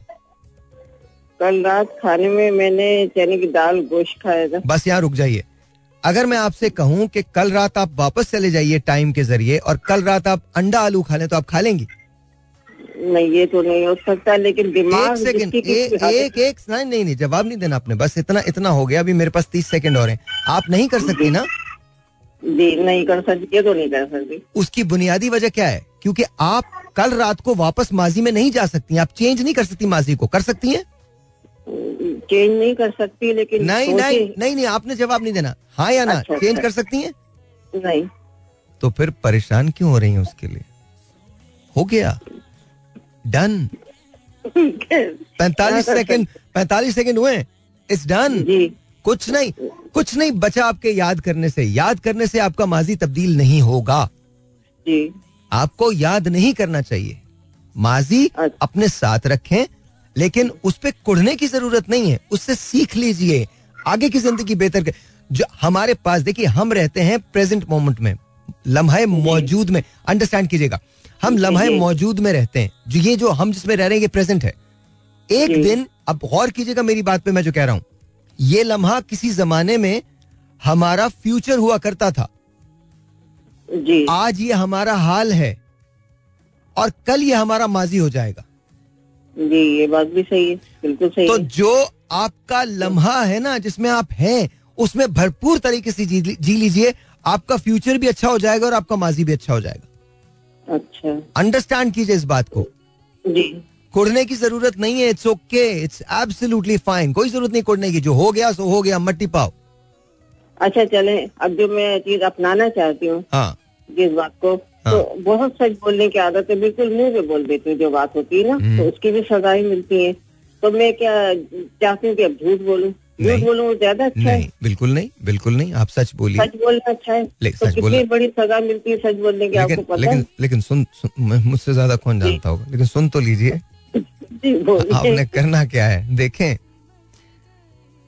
कल रात खाने में मैंने चने की दाल गोश्त खाया था। बस यहाँ रुक जाइए। अगर मैं आपसे कहूँ कि कल रात आप वापस चले जाइए टाइम के ज़रिए और कल रात आप अंडा आलू खा लें तो आप खा लेंगी? नहीं ये तो नहीं हो सकता लेकिन एक सेकंड एक एक एक नहीं नहीं नहीं जवाब नहीं देना आपने बस इतना इतना हो गया अभी मेरे पास तीस सेकंड और हैं। आप नहीं कर सकती ना? जी नहीं कर सकती ये तो नहीं कर सकती। उसकी बुनियादी वजह क्या है? क्योंकि आप कल रात को वापस माजी में नहीं जा सकती आप चेंज नहीं कर सकती माजी को कर सकती हैं? चेंज नहीं कर सकती लेकिन नहीं नहीं नहीं नहीं आपने जवाब नहीं देना। हाँ या ना अच्छा, चेंज अच्छा। कर सकती हैं? नहीं। तो फिर परेशान क्यों हो रही हैं उसके लिए? हो गया। डन पैंतालीस <laughs> सेकंड पैंतालीस सेकंड हुए इट्स डन कुछ नहीं कुछ नहीं बचा आपके याद करने से। याद करने से आपका माजी तब्दील नहीं होगा। जी। आपको याद नहीं करना चाहिए। माजी अच्छा। अपने साथ रखें लेकिन उस पर कुड़ने की ज़रूरत नहीं है। उससे सीख लीजिए। आगे की ज़िंदगी बेहतर कर जो हमारे पास देखिए हम रहते हैं प्रेजेंट मोमेंट में। लम्हा मौजूद में। अंडरस्टैंड कीजिएगा। हम लम्हे मौजूद में रहते हैं। जो ये जो हम जिसमें रह रहे हैं ये प्रेजेंट है। एक दिन अब गौर कीजिएगा मेरी बात पे मैं जो कह रहा हूँ। ये लम्हा किसी जमाने में हमारा फ्यूचर हुआ करता था। जी। आज ये हमारा हाल है और कल ये हमारा माजी हो जाएगा। जी ये बात भी सही है बिल्कुल सही तो है। जो आपका लम्हा है ना जिसमें आप हैं उसमें भरपूर तरीके से जी, जी लीजिए। आपका फ्यूचर भी अच्छा हो जाएगा और आपका माजी भी अच्छा हो जाएगा। अच्छा। अंडरस्टैंड कीजिए इस बात को। जी। कुड़ने की ज़रूरत नहीं है it's okay it's absolutely fine कोई ज़रूरत नहीं कुड़ने की जो हो गया सो हो गया मट्टी पाओ। अच्छा चले अब जो मैं चीज़ अपनाना चाहती हूँ हाँ। जिस बात को हाँ। तो बहुत सच बोलने की आदत है बिल्कुल मुँह पे बोल देती हूँ जो बात होती है ना हम्म। तो उसकी भी सजाएँ मिलती है। तो मैं क्या चाहती हूँ कि अब झूठ बोलूँ? झूठ बोलूँ ज़्यादा अच्छा नहीं बिल्कुल नहीं बिल्कुल नहीं आप सच बोलिए। सच बोलना अच्छा है। तो सच बोलना। बड़ी सजा मिलती है सच बोलने की आपको लेकिन पता लेकिन लेकिन सुन, सुन मुझसे ज़्यादा कौन जानता होगा? लेकिन सुन तो लीजिए। <laughs> आपने करना क्या है? देखें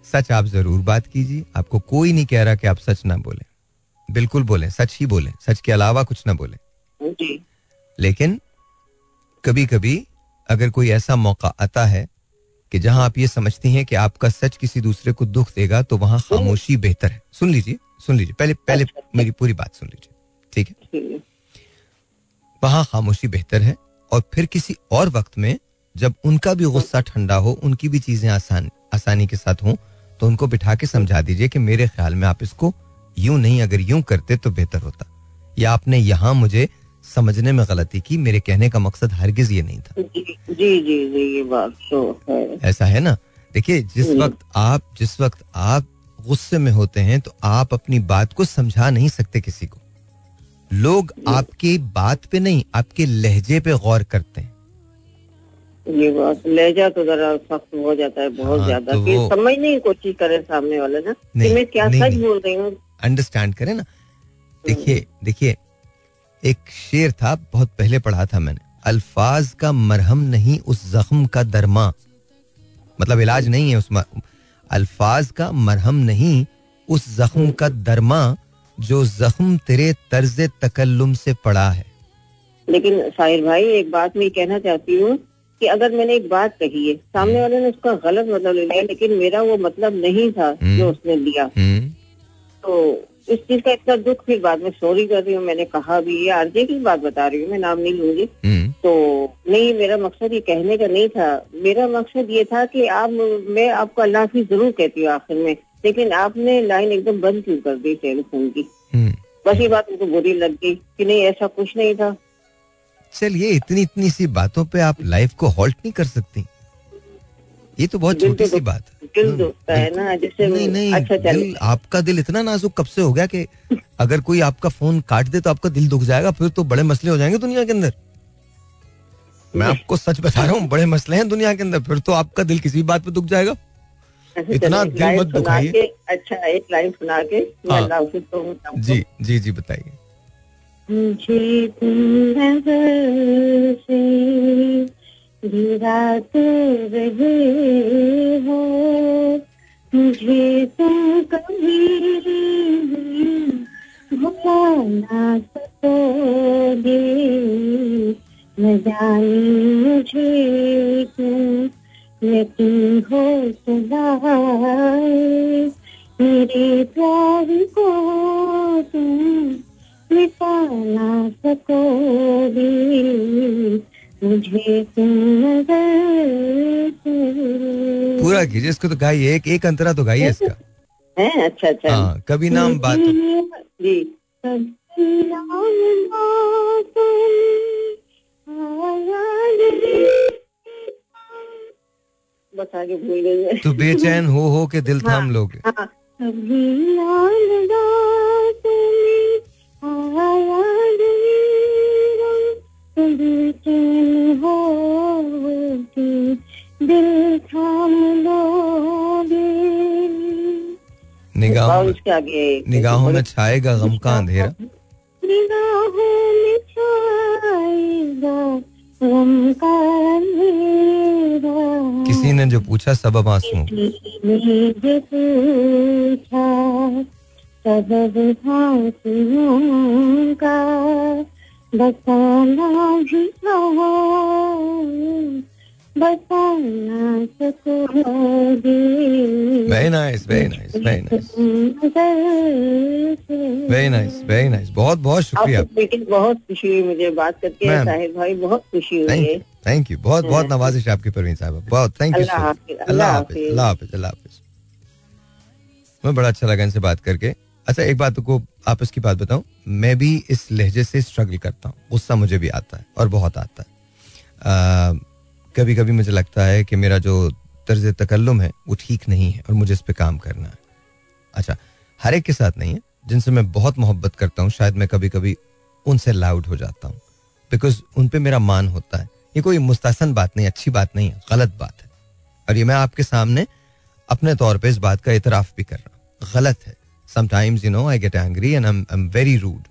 सच आप ज़रूर बात कीजिए। आपको कोई नहीं कह रहा कि आप सच ना बोले। बिल्कुल बोले सच ही बोले सच के अलावा कुछ ना बोले। लेकिन कभी कभी अगर कोई ऐसा मौका आता है कि जहाँ आप ये समझती हैं कि आपका सच किसी दूसरे को दुख देगा तो वहाँ खामोशी बेहतर है। सुन लीजिए सुन लीजिए। पहले पहले मेरी पूरी बात सुन लीजिए ठीक है? ठीक है। वहाँ खामोशी बेहतर है और फिर किसी और वक्त में जब उनका भी गुस्सा ठंडा हो उनकी भी चीज़ें आसान आसानी के साथ हों तो उनको बिठा के समझा दीजिए कि मेरे ख्याल में आप इसको यूँ नहीं अगर यूँ करते तो बेहतर होता। या आपने यहाँ मुझे समझने में गलती की मेरे कहने का मकसद हरगिज ये नहीं था। जी जी जी जी ये बात तो है। ऐसा है ना? देखिए जिस वक्त आप जिस वक्त आप गुस्से में होते हैं तो आप अपनी बात को समझा नहीं सकते किसी को। लोग आपकी बात पे नहीं आपके लहजे पे गौर करते हैं। ये बात लहजा तो जरा सख्त हो जाता है बहुत हाँ, ज़्यादा तो समझने की कोशिश करे सामने वाले ना कि नहीं, मैं क्या सच बोल रही हूँ। अंडरस्टैंड करें ना। देखिए देखिए एक शेर था बहुत पहले पढ़ा था मैंने। अल्फाज का मरहम नहीं उस जख्म का दरमा। मतलब इलाज नहीं है उस मर... अल्फाज का मरहम नहीं उस जख्म का दरमा जो जख्म तेरे तर्ज तकल्लुम से पड़ा है। लेकिन साहिर भाई एक बात मैं कहना चाहती हूँ कि अगर मैंने एक बात कही है सामने वाले ने उसका गलत मतलब ले लिया लेकिन मेरा वो मतलब नहीं था हम्म। जो उसने लिया हम्म। तो इस चीज़ का इतना दुख फिर बाद में सॉरी कर रही हूँ। मैंने कहा भी ये आरजे की बात बता रही हूँ मैं नाम नहीं लूँगी। हम्म। तो नहीं मेरा मकसद ये कहने का नहीं था। मेरा मकसद ये था कि आप मैं आपको अल्लाह हाफिज ज़रूर कहती हूँ आखिर में। लेकिन आपने लाइन एकदम बंद क्यों कर दी टेलीफोन की? हम्म। बस ये बात मुझको बुरी लग गई कि नहीं ऐसा कुछ नहीं था। चलिए इतनी इतनी सी बातों पे आप लाइफ को हॉल्ट नहीं कर सकती। ये तो बहुत छोटी तो सी बात। है दिल हाँ, दुखता है ना जैसे नहीं नहीं अच्छा दिल आपका दिल इतना नाजुक कब से हो गया कि अगर कोई आपका फ़ोन काट दे तो आपका दिल दुख जाएगा फिर तो बड़े मसले हो जाएँगे दुनिया के अंदर। मैं आपको सच बता रहा हूँ बड़े मसले हैं दुनिया के अंदर फिर तो आपका दिल किसी बात पे दुख जाएगा। अच्छा, इतना दिल मत दुखाइए। अच्छा एक लाइन सुना के मैं हाँ। जी जी जी बताइए। मुझे तुम नज़र से गिराते रहे हो। मुझे तुम कभी भुला ना सकोगे। न जानी मुझे तुम यकीन हो सदाए मेरे प्यार को तुम मिटा ना सकोगे। मुझे पूरा कीजिए इसको तो गाइए एक एक अंतरा तो गाइए इसका। है? अच्छा अच्छा। हाँ कभी नाम बात जी। बस आगे भूल गई तो बेचैन हो हो के दिल थाम लोगे। हाँ, कभी कभी चैन दिल थाम लोगे निगाहों में आगे निगाहों में छाएगा गम का अंधेरा। निगाहों में छाएगा गम का अंधेरा। किसी ने जो पूछा सबब आँसू। पूछा सबब हासियों का बताना था बताना सकोगे very nice very nice very nice very nice very nice बहुत बहुत शुक्रिया। लेकिन बहुत खुशी हुई मुझे बात करके। साहिर भाई बहुत खुशी हुई। थैंक है यू थैंक यू बहुत बहुत नवाजिश आपकी परवीन साहब। बहुत थैंक यू अल्लाह हाफिज। अल्लाह हाफिज अल्लाह हाफिज। मैं बड़ा अच्छा लगा इनसे बात करके। अच्छा एक बात को आपस की बात बताऊँ। मैं भी इस लहजे से स्ट्रगल करता हूँ। गुस्सा मुझे भी आता है और बहुत आता है। कभी कभी मुझे लगता है कि मेरा जो तर्ज तकल्लुम है, वो ठीक नहीं है और मुझे इस पे काम करना है। अच्छा हर एक के साथ नहीं है, जिनसे मैं बहुत मोहब्बत करता हूँ, शायद मैं कभी कभी उनसे लाउड हो जाता हूँ। बिकॉज़ उन पर मेरा मान होता है। ये कोई मुस्तसन बात नहीं, अच्छी बात नहीं है, गलत बात है। और ये मैं आपके सामने अपने तौर पे इस बात का इतराफ भी कर रहा हूँ। गलत है। Sometimes you know I get angry and I am very rude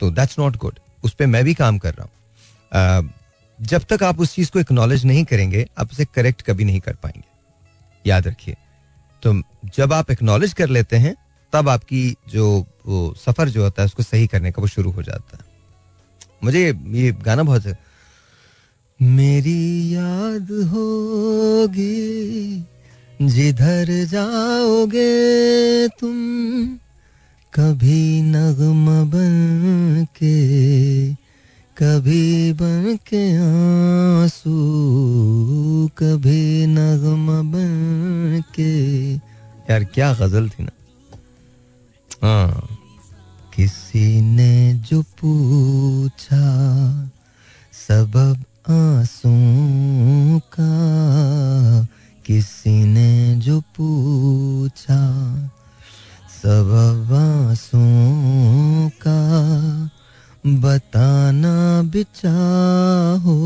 तो दैट्स नॉट गुड उस पर मैं भी काम कर रहा हूँ। जब तक आप उस चीज़ को एक्नॉलेज नहीं करेंगे, आप उसे करेक्ट कभी नहीं कर पाएँगे। याद रखिए। तो जब आप एक्नॉलेज कर लेते हैं, तब आपकी जो सफ़र जो होता है, उसको सही करने का वो शुरू हो जाता है। मुझे ये गाना बहुत मेरी याद होगी, जिधर जाओगे तुम कभी नगम बन के कभी बन के आँसू, कभी नगम बन के यार, क्या गज़ल थी ना। हाँ किसी ने जो पूछा, सबब आँसू का, किसी ने जो पूछा सबब बासों का बताना बिचाहो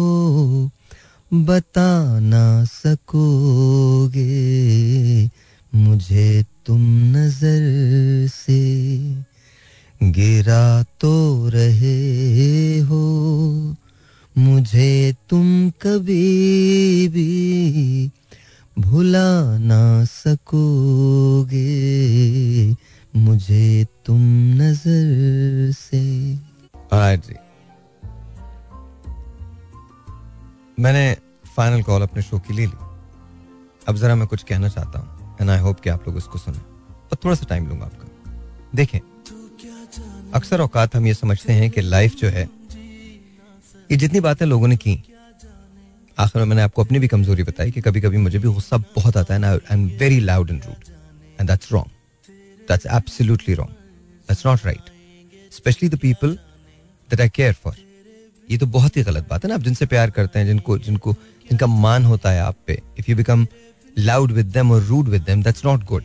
बता ना सकोगे मुझे तुम नज़र जरा मैं कुछ कहना चाहता हूँ एंड आई होप कि आप लोग उसको सुने। और थोड़ा सा टाइम लूँगा आपका। देखें अक्सर औकात हम ये समझते हैं कि लाइफ जो है, ये जितनी बातें लोगों ने की, आखिर में मैंने आपको अपनी भी कमज़ोरी बताई कि कभी कभी मुझे भी गुस्सा बहुत आता है I am very loud and rude and that's wrong that's absolutely wrong that's not right specially the people that I care for ये तो बहुत ही गलत बात है ना, आप जिनसे प्यार करते हैं, जिनको जिनको, जिनका मान होता है आप पे if you become loud with them और rude with them that's not good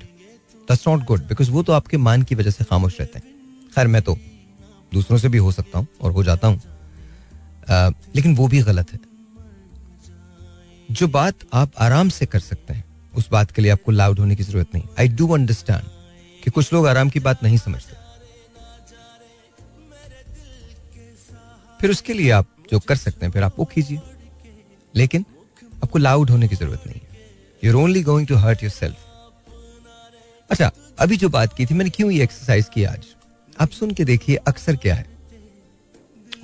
that's not good because वो तो आपके मान की वजह से खामोश रहते हैं। खैर, मैं तो दूसरों से भी हो सकता हूँ और हो जाता हूँ। लेकिन वो भी गलत है। जो बात आप आराम से कर सकते हैं, उस बात के लिए आपको लाउड होने की ज़रूरत नहीं। आई डू अंडरस्टैंड कि कुछ लोग आराम की बात नहीं समझते। फिर उसके लिए आप जो कर सकते हैं, फिर आप वो कीजिए। लेकिन आपको लाउड होने की ज़रूरत नहीं है। You're only going to hurt yourself अच्छा अभी जो बात की थी, मैंने क्यों ये एक्सरसाइज की आज? आप सुन के देखिए अक्सर क्या है।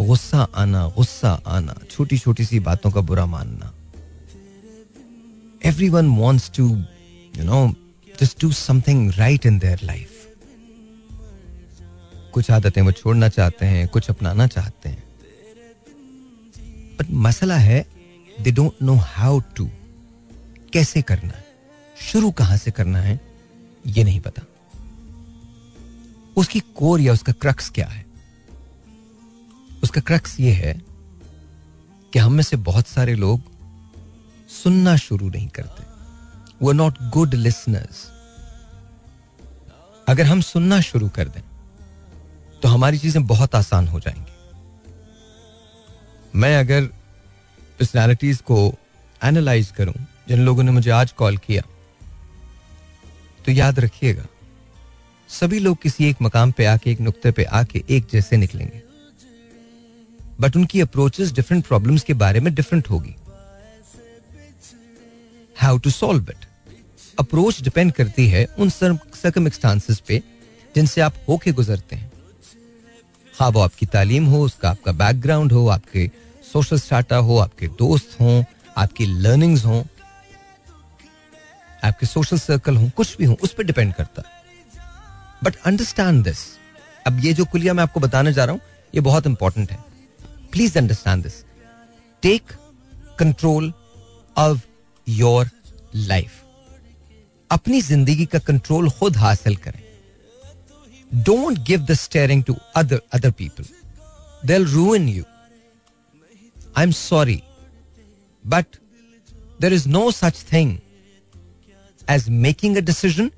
गुस्सा आना गुस्सा आना छोटी छोटी सी बातों का बुरा मानना। Everyone wants to you know just do something right in their life कुछ आदतें वो छोड़ना चाहते हैं, कुछ अपनाना चाहते हैं। बट मसला है they don't know how to कैसे करना है? शुरू कहाँ से करना है, ये नहीं पता। उसकी कोर या उसका क्रक्स क्या है? उसका क्रक्स ये है कि हम में से बहुत सारे लोग सुनना शुरू नहीं करते। वो नॉट गुड लिसनर्स अगर हम सुनना शुरू कर दें तो हमारी चीज़ें बहुत आसान हो जाएँगी। मैं अगर पर्सनैलिटीज को एनालाइज करूँ जिन लोगों ने मुझे आज कॉल किया तो याद रखिएगा, सभी लोग किसी एक मकाम पे आके, एक नुक्ते पे आके एक जैसे निकलेंगे। बट उनकी अप्रोचेस डिफरेंट प्रॉब्लम्स के बारे में डिफरेंट होगी। How to solve it approach depend करती है उन सर्कमस्टांसिस पे जिनसे आप होके गुजरते हैं। खा वो आपकी तालीम हो, उसका आपका बैकग्राउंड हो, आपके सोशल स्टाटा हो, आपके दोस्त हों, आपकी लर्निंग्स हों आपके सोशल सर्कल हो, कुछ भी हो, उस पर डिपेंड करता। बट अंडरस्टैंड दिस अब ये जो कुलिया मैं आपको बताने जा रहा हूँ, ये बहुत इंपॉर्टेंट है। Please understand this take control of your life अपनी ज़िंदगी का कंट्रोल खुद हासिल करें। Don't give the steering to other other people they ruin you I am sorry but there is no such thing as making a decision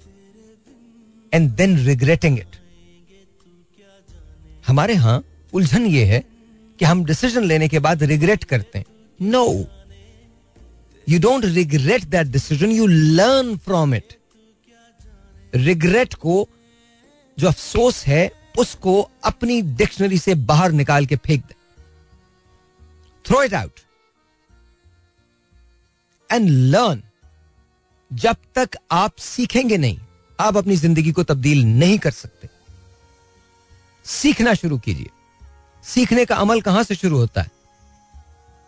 and then regretting it. हमारे यहाँ उलझन ये है कि हम डिसीज़न लेने के बाद रिग्रेट करते हैं। No you don't regret that decision you learn from it regret को जो अफसोस है, उसको अपनी डिक्शनरी से बाहर निकाल के फेंक दे। Throw it out and learn जब तक आप सीखेंगे नहीं, आप अपनी ज़िंदगी को तब्दील नहीं कर सकते। सीखना शुरू कीजिए। सीखने का अमल कहाँ से शुरू होता है?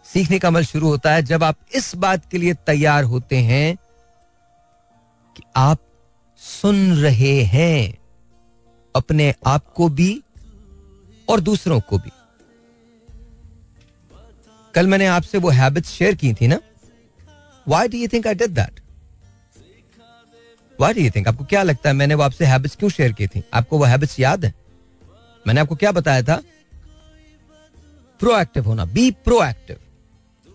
सीखने का अमल शुरू होता है जब आप इस बात के लिए तैयार होते हैं कि आप सुन रहे हैं, अपने आप को भी और दूसरों को भी। कल मैंने आपसे वो हैबिट्स शेयर की थी ना? Why do you think I did that do you think आपको क्या लगता है? मैंने वो आपसे हैबिट्स क्यों शेयर की थी? आपको वो हैबिट्स याद है? मैंने आपको क्या बताया था? प्रोएक्टिव होना बी प्रोएक्टिव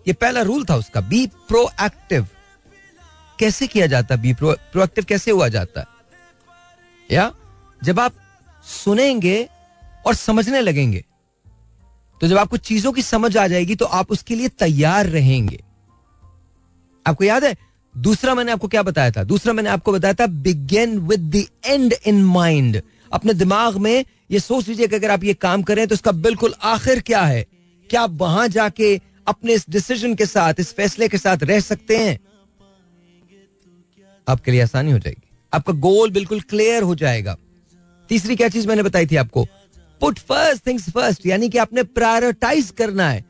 ये पहला रूल था उसका बी प्रोएक्टिव कैसे किया जाता है? बी प्रो प्रोएक्टिव कैसे हुआ जाता है? या, जब आप सुनेंगे और समझने लगेंगे तो जब आपको चीज़ों की समझ आ जाएगी तो आप उसके लिए तैयार रहेंगे। आपको याद है? दूसरा मैंने आपको क्या बताया था? दूसरा मैंने आपको बताया था begin with the end in mind अपने दिमाग में ये सोच लीजिए कि अगर आप ये काम करें तो इसका बिल्कुल आखिर क्या है? क्या आप वहाँ जाके अपने इस डिसीज़न के साथ, इस फैसले के साथ रह सकते हैं? आपके लिए आसानी हो जाएगी। आपका गोल बिल्कुल क्लियर हो जाएगा। तीसरी क्या चीज़ मैंने बताई थी आपको? पुट फ़र्स्ट थिंग्स फ़र्स्ट यानी कि आपने प्रायोरिटाइज करना है।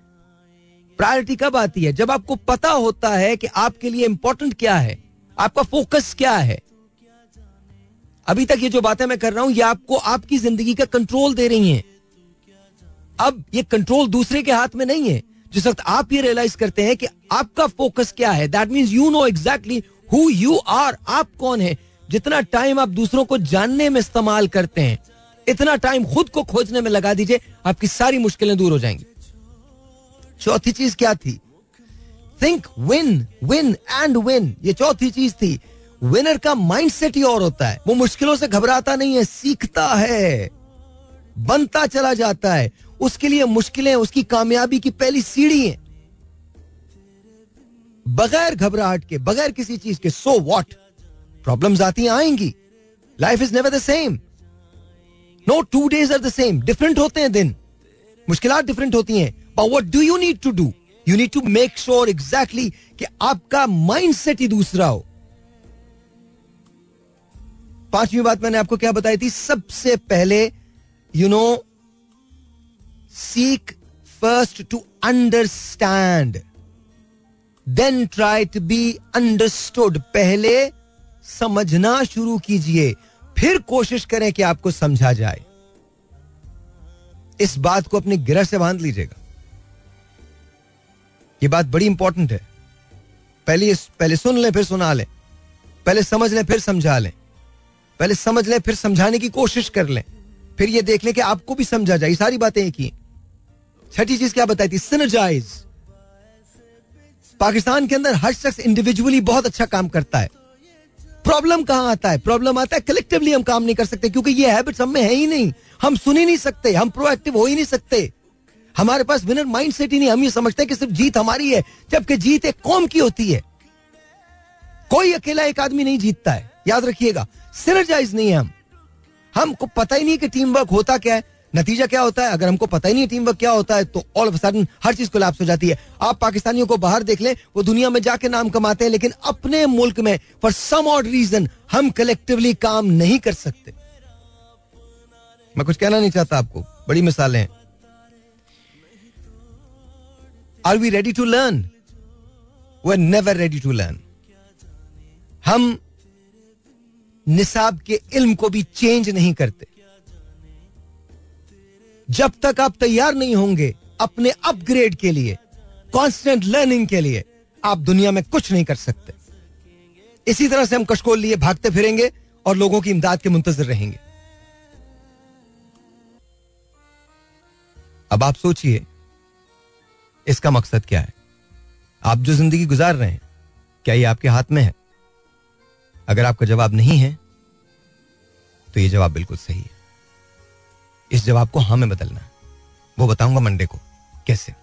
प्रायोरिटी कब आती है? जब आपको पता होता है कि आपके लिए इंपॉर्टेंट क्या है, आपका फोकस क्या है। अभी तक ये जो बातें मैं कर रहा हूँ, ये आपको आपकी ज़िंदगी का कंट्रोल दे रही हैं। अब ये कंट्रोल दूसरे के हाथ में नहीं है। जिस वक्त आप ये रियलाइज़ करते हैं कि आपका फोकस क्या है that means you know exactly who you are आप कौन है। जितना टाइम आप दूसरों को जानने में इस्तेमाल करते हैं, इतना टाइम खुद को खोजने में लगा दीजिए, आपकी सारी मुश्किलें दूर हो जाएँगी। चौथी चीज़ क्या थी? Think win win and win ये चौथी चीज़ थी। विनर का माइंडसेट ही और होता है। वो मुश्किलों से घबराता नहीं है, सीखता है। बनता चला जाता है। उसके लिए मुश्किलें, उसकी कामयाबी की पहली सीढ़ी है। बगैर घबराहट के, बगैर किसी चीज़ के सो वॉट प्रॉब्लम आती आएँगी। Life is never the same no two days are the same different होते हैं दिन। मुश्किल डिफरेंट होती हैं। What do you need to do you need to make sure exactly कि आपका माइंड सेट ही दूसरा हो। पांचवी बात मैंने आपको क्या बताई थी? सबसे पहले you know seek first to understand then try to be understood पहले समझना शुरू कीजिए, फिर कोशिश करें कि आपको समझा जाए। इस बात को अपनी गिरह से बाँध लीजिएगा। यह बात बड़ी इंपॉर्टेंट है। पहले पहले सुन लें, फिर सुना लें। पहले समझ लें, फिर समझा लें। पहले समझ लें, फिर समझाने की कोशिश कर लें। फिर ये देख लें कि आपको भी समझा जाए। सारी बातें एक ही छठी चीज़ क्या बताई थी? सिनर्जाइज पाकिस्तान के अंदर हर शख्स इंडिविजुअली बहुत अच्छा काम करता है। प्रॉब्लम कहाँ आता है? प्रॉब्लम आता है कलेक्टिवली हम काम नहीं कर सकते, क्योंकि ये हैबिट्स हम में है ही नहीं। हम सुन ही नहीं सकते, हम प्रोएक्टिव हो ही नहीं सकते। हमारे पास विनर माइंड सेट ही नहीं, हम ये समझते हैं कि सिर्फ़ जीत हमारी है, जबकि जीत एक कौम की होती है। कोई अकेला एक आदमी नहीं जीतता है। याद रखिएगा सिनर्जाइज नहीं है हम। हमको पता ही नहीं कि टीम वर्क होता क्या है। नतीजा क्या होता है? अगर हमको पता ही नहीं टीम वर्क क्या होता है तो ऑल ऑफ़ सडन हर चीज़ को लैप्स हो जाती है। आप पाकिस्तानियों को बाहर देख लें, वो दुनिया में जाके नाम कमाते हैं, लेकिन अपने मुल्क में फॉर सम ऑड रीजन हम कलेक्टिवली काम नहीं कर सकते। मैं कुछ कहना नहीं चाहता आपको, बड़ी मिसालें हैं। Are we ready to learn we're never ready to learn हम निसाब के इल्म को भी चेंज नहीं करते। जब तक आप तैयार नहीं होंगे अपने अपग्रेड के लिए कांस्टेंट लर्निंग के लिए, आप दुनिया में कुछ नहीं कर सकते। इसी तरह से हम कशकोल लिए भागते फिरेंगे और लोगों की इमदाद के मुंतजर रहेंगे। अब आप सोचिए इसका मकसद क्या है? आप जो ज़िंदगी गुजार रहे हैं, क्या ये आपके हाथ में है? अगर आपका जवाब नहीं है तो ये जवाब बिल्कुल सही है। इस जवाब को हमें बदलना है। वो बताऊँगा मंडे को, कैसे?